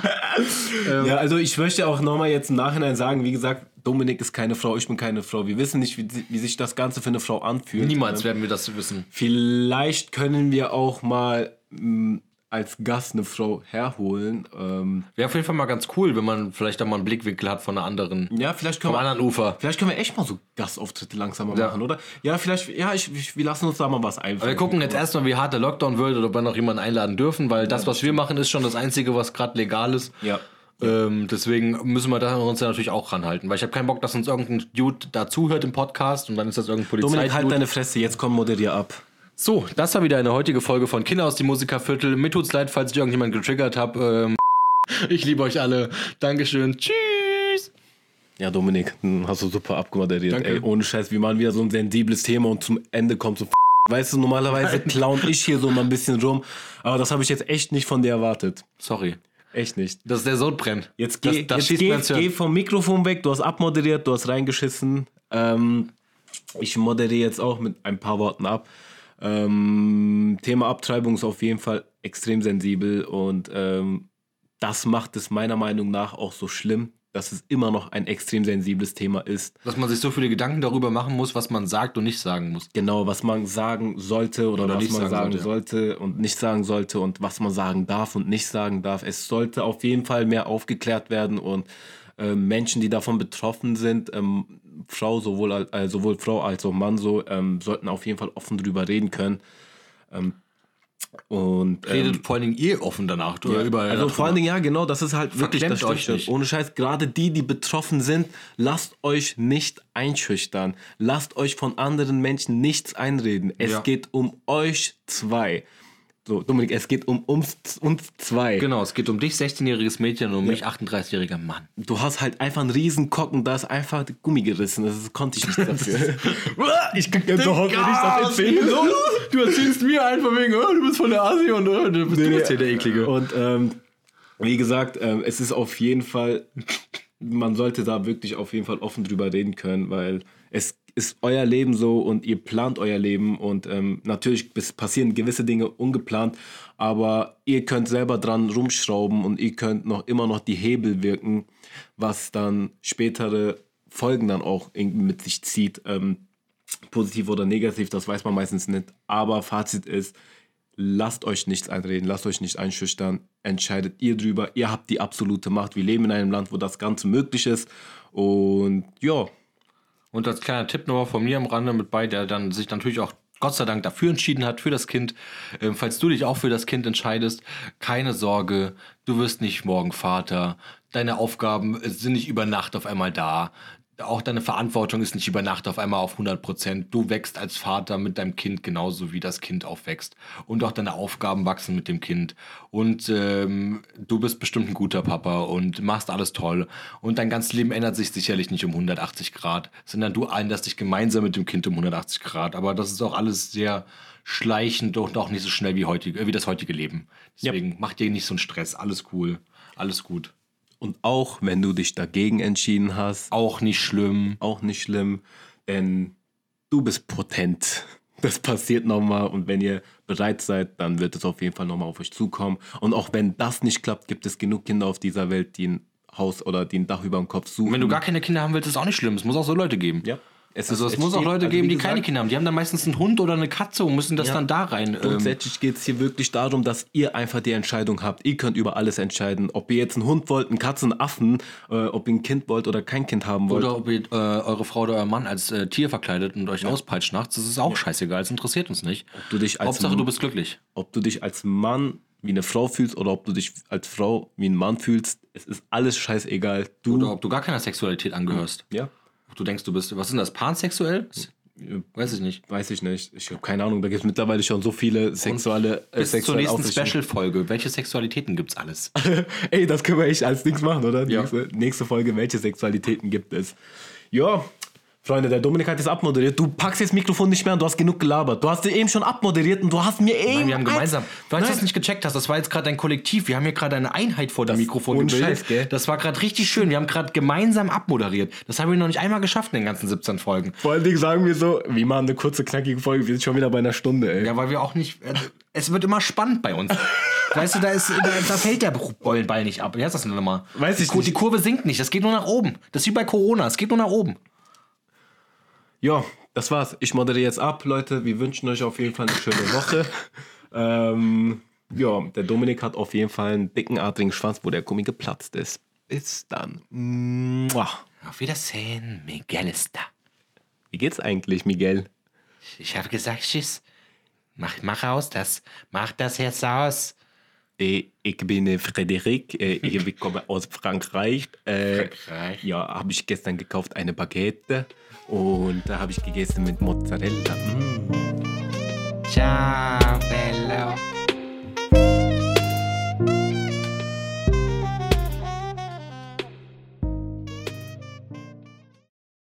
Ja, also ich möchte auch nochmal jetzt im Nachhinein sagen, wie gesagt, Dominik ist keine Frau, ich bin keine Frau. Wir wissen nicht, wie, wie sich das Ganze für eine Frau anfühlt. Niemals werden wir das wissen. Vielleicht können wir auch mal mh, als Gast eine Frau herholen. Ähm, Wäre auf jeden Fall mal ganz cool, wenn man vielleicht da mal einen Blickwinkel hat von einer anderen, ja, vielleicht können, vom wir, anderen Ufer. vielleicht können wir echt mal so Gastauftritte langsam mal Ja. machen, oder? Ja, vielleicht, ja, ich, ich, wir lassen uns da mal was einfallen. Wir gucken jetzt erstmal, wie hart der Lockdown wird oder ob wir noch jemanden einladen dürfen, weil das, was wir machen, ist schon das Einzige, was gerade legal ist. Ja. Ähm, deswegen müssen wir da uns ja natürlich auch ranhalten, weil ich habe keinen Bock, dass uns irgendein Dude dazuhört im Podcast und dann ist das irgendein Polizei. Dominik, halt deine Fresse, jetzt komm, moderier ab. So, das war wieder eine heutige Folge von Kinder aus dem Musikerviertel. Mir tut's leid, falls ich irgendjemand getriggert habe. Ähm, ich liebe euch alle. Dankeschön. Tschüss. Ja, Dominik, hm, hast du super abmoderiert. Danke. Ey, ohne Scheiß, wie man wieder so ein sensibles Thema und zum Ende kommt so. Weißt du, normalerweise clown ich hier so mal ein bisschen rum, aber das habe ich jetzt echt nicht von dir erwartet. Sorry. Echt nicht. Das ist der Sodbrenn. Jetzt das, geh, das jetzt schießt geh, geh vom Mikrofon weg, du hast abmoderiert, du hast reingeschissen. Ähm, ich moderiere jetzt auch mit ein paar Worten ab. Ähm, Thema Abtreibung ist auf jeden Fall extrem sensibel und ähm, das macht es meiner Meinung nach auch so schlimm, dass es immer noch ein extrem sensibles Thema ist. Dass man sich so viele Gedanken darüber machen muss, was man sagt und nicht sagen muss. Genau, was man sagen sollte oder, Oder was nicht man sagen sagen sollte und nicht sagen sollte und was man sagen darf und nicht sagen darf. Es sollte auf jeden Fall mehr aufgeklärt werden und äh, Menschen, die davon betroffen sind, ähm, Frau, sowohl, äh, sowohl Frau als auch Mann, so, ähm, sollten auf jeden Fall offen drüber reden können. Ähm, und ähm, Redet vor allen Dingen ihr offen danach. Oder ja, überall also vor allen Dingen, ja, genau, das ist halt wirklich das euch nicht. Ohne Scheiß, gerade die, die betroffen sind, lasst euch nicht einschüchtern. Lasst euch von anderen Menschen nichts einreden. Es Ja. geht um euch zwei. So, Dominik, es geht um uns, uns zwei. Genau, es geht um dich, 16-jähriges Mädchen, und um mich, 38-jähriger Mann. Du hast halt einfach einen riesen Kocken, da ist einfach Gummi gerissen. Das konnte ich nicht dafür. Ich jetzt auch, wenn ich das erzähle. Du erzählst mir einfach wegen, oh, du bist von der Asi und oh, du bist, du bist hier der Eklige. Und ähm, wie gesagt, ähm, es ist auf jeden Fall, man sollte da wirklich auf jeden Fall offen drüber reden können, weil es ist euer Leben so und ihr plant euer Leben und ähm, natürlich passieren gewisse Dinge ungeplant, aber ihr könnt selber dran rumschrauben und ihr könnt noch immer noch die Hebel wirken, was dann spätere Folgen dann auch mit sich zieht. Ähm, positiv oder negativ, das weiß man meistens nicht. Aber Fazit ist, lasst euch nichts einreden, lasst euch nicht einschüchtern, entscheidet ihr drüber. Ihr habt die absolute Macht. Wir leben in einem Land, wo das Ganze möglich ist. Und ja, Und als kleiner Tipp nochmal von mir am Rande mit bei, der dann sich natürlich auch Gott sei Dank dafür entschieden hat, für das Kind. Ähm, falls du dich auch für das Kind entscheidest, keine Sorge, du wirst nicht morgen Vater. Deine Aufgaben sind nicht über Nacht auf einmal da. Auch deine Verantwortung ist nicht über Nacht auf einmal auf 100 Prozent. Du wächst als Vater mit deinem Kind genauso, wie das Kind aufwächst. Und auch deine Aufgaben wachsen mit dem Kind. Und ähm, du bist bestimmt ein guter Papa und machst alles toll. Und dein ganzes Leben ändert sich sicherlich nicht um 180 Grad, sondern du änderst dich gemeinsam mit dem Kind um 180 Grad. Aber das ist auch alles sehr schleichend und auch nicht so schnell wie, heutige, äh, wie das heutige Leben. Deswegen mach dir nicht so einen Stress. Alles cool. Alles gut. Und auch wenn du dich dagegen entschieden hast, Auch nicht schlimm. auch nicht schlimm, denn du bist potent. Das passiert nochmal und wenn ihr bereit seid, dann wird es auf jeden Fall nochmal auf euch zukommen. Und auch wenn das nicht klappt, gibt es genug Kinder auf dieser Welt, die ein Haus oder die ein Dach über dem Kopf suchen. Wenn du gar keine Kinder haben willst, ist auch nicht schlimm. Es muss auch so Leute geben. ja. Es Also es muss auch Leute also geben, wie die keine gesagt, Kinder haben. Die haben dann meistens einen Hund oder eine Katze und müssen das Ja. dann da rein. Ähm, Grundsätzlich geht es hier wirklich darum, dass ihr einfach die Entscheidung habt. Ihr könnt über alles entscheiden. Ob ihr jetzt einen Hund wollt, einen Katzen, einen Affen, äh, ob ihr ein Kind wollt oder kein Kind haben wollt. oder ob ihr äh, eure Frau oder euer Mann als äh, Tier verkleidet und euch auspeitscht nachts, das ist auch scheißegal, das interessiert uns nicht. du dich als Hauptsache, du bist glücklich. ob du dich als Mann wie eine Frau fühlst oder ob du dich als Frau wie ein Mann fühlst, es ist alles scheißegal. Du, Oder ob du gar keiner Sexualität angehörst. ja, Ob du denkst, du bist, was ist denn das, pansexuell? Weiß ich nicht. weiß ich nicht. Ich habe keine Ahnung. Da gibt es mittlerweile schon so viele sexuelle äh, Bis zur nächsten. Special-Folge. Welche Sexualitäten gibt's alles? Ey, das können wir echt als Dings machen, oder? Ja. Nächste, nächste Folge, welche Sexualitäten gibt es? Ja, Freunde, der Dominik hat jetzt abmoderiert. Du packst jetzt das Mikrofon nicht mehr und du hast genug gelabert. Du hast eben schon abmoderiert und du hast mir eben. Nein, wir haben gemeinsam. Falls du es nicht gecheckt hast, das war jetzt gerade ein Kollektiv. Wir haben hier gerade eine Einheit vor dem Mikrofon ohne gebildet. Scheiß, gell? Das war gerade richtig schön. Wir haben gerade gemeinsam abmoderiert. Das haben wir noch nicht einmal geschafft in den ganzen 17 Folgen. Vor allen Dingen sagen wir so, wir machen eine kurze, knackige Folge. Wir sind schon wieder bei einer Stunde, ey. Ja, weil wir auch nicht. äh, Es wird immer spannend bei uns. Weißt du, da, ist, da, da fällt der Ball nicht ab. Wie heißt das denn nochmal? Weiß ich die, nicht. Die Kurve sinkt nicht. Das geht nur nach oben. Das ist wie bei Corona. Es geht nur nach oben. Ja, das war's. Ich moderiere jetzt ab, Leute. Wir wünschen euch auf jeden Fall eine schöne Woche. ähm, ja, der Dominik hat auf jeden Fall einen dicken, adrigen Schwanz, wo der Gummi geplatzt ist. Bis dann. Mua. Auf Wiedersehen. Miguel ist da. Wie geht's eigentlich, Miguel? Ich habe gesagt, tschüss. Mach, mach aus das. Mach das jetzt aus. Äh, Ich bin äh, Frederik, äh, ich komme aus Frankreich. Frankreich. Ja, habe ich gestern gekauft, eine Baguette. Und da habe ich gegessen mit Mozzarella. Mm. Ciao, Bello.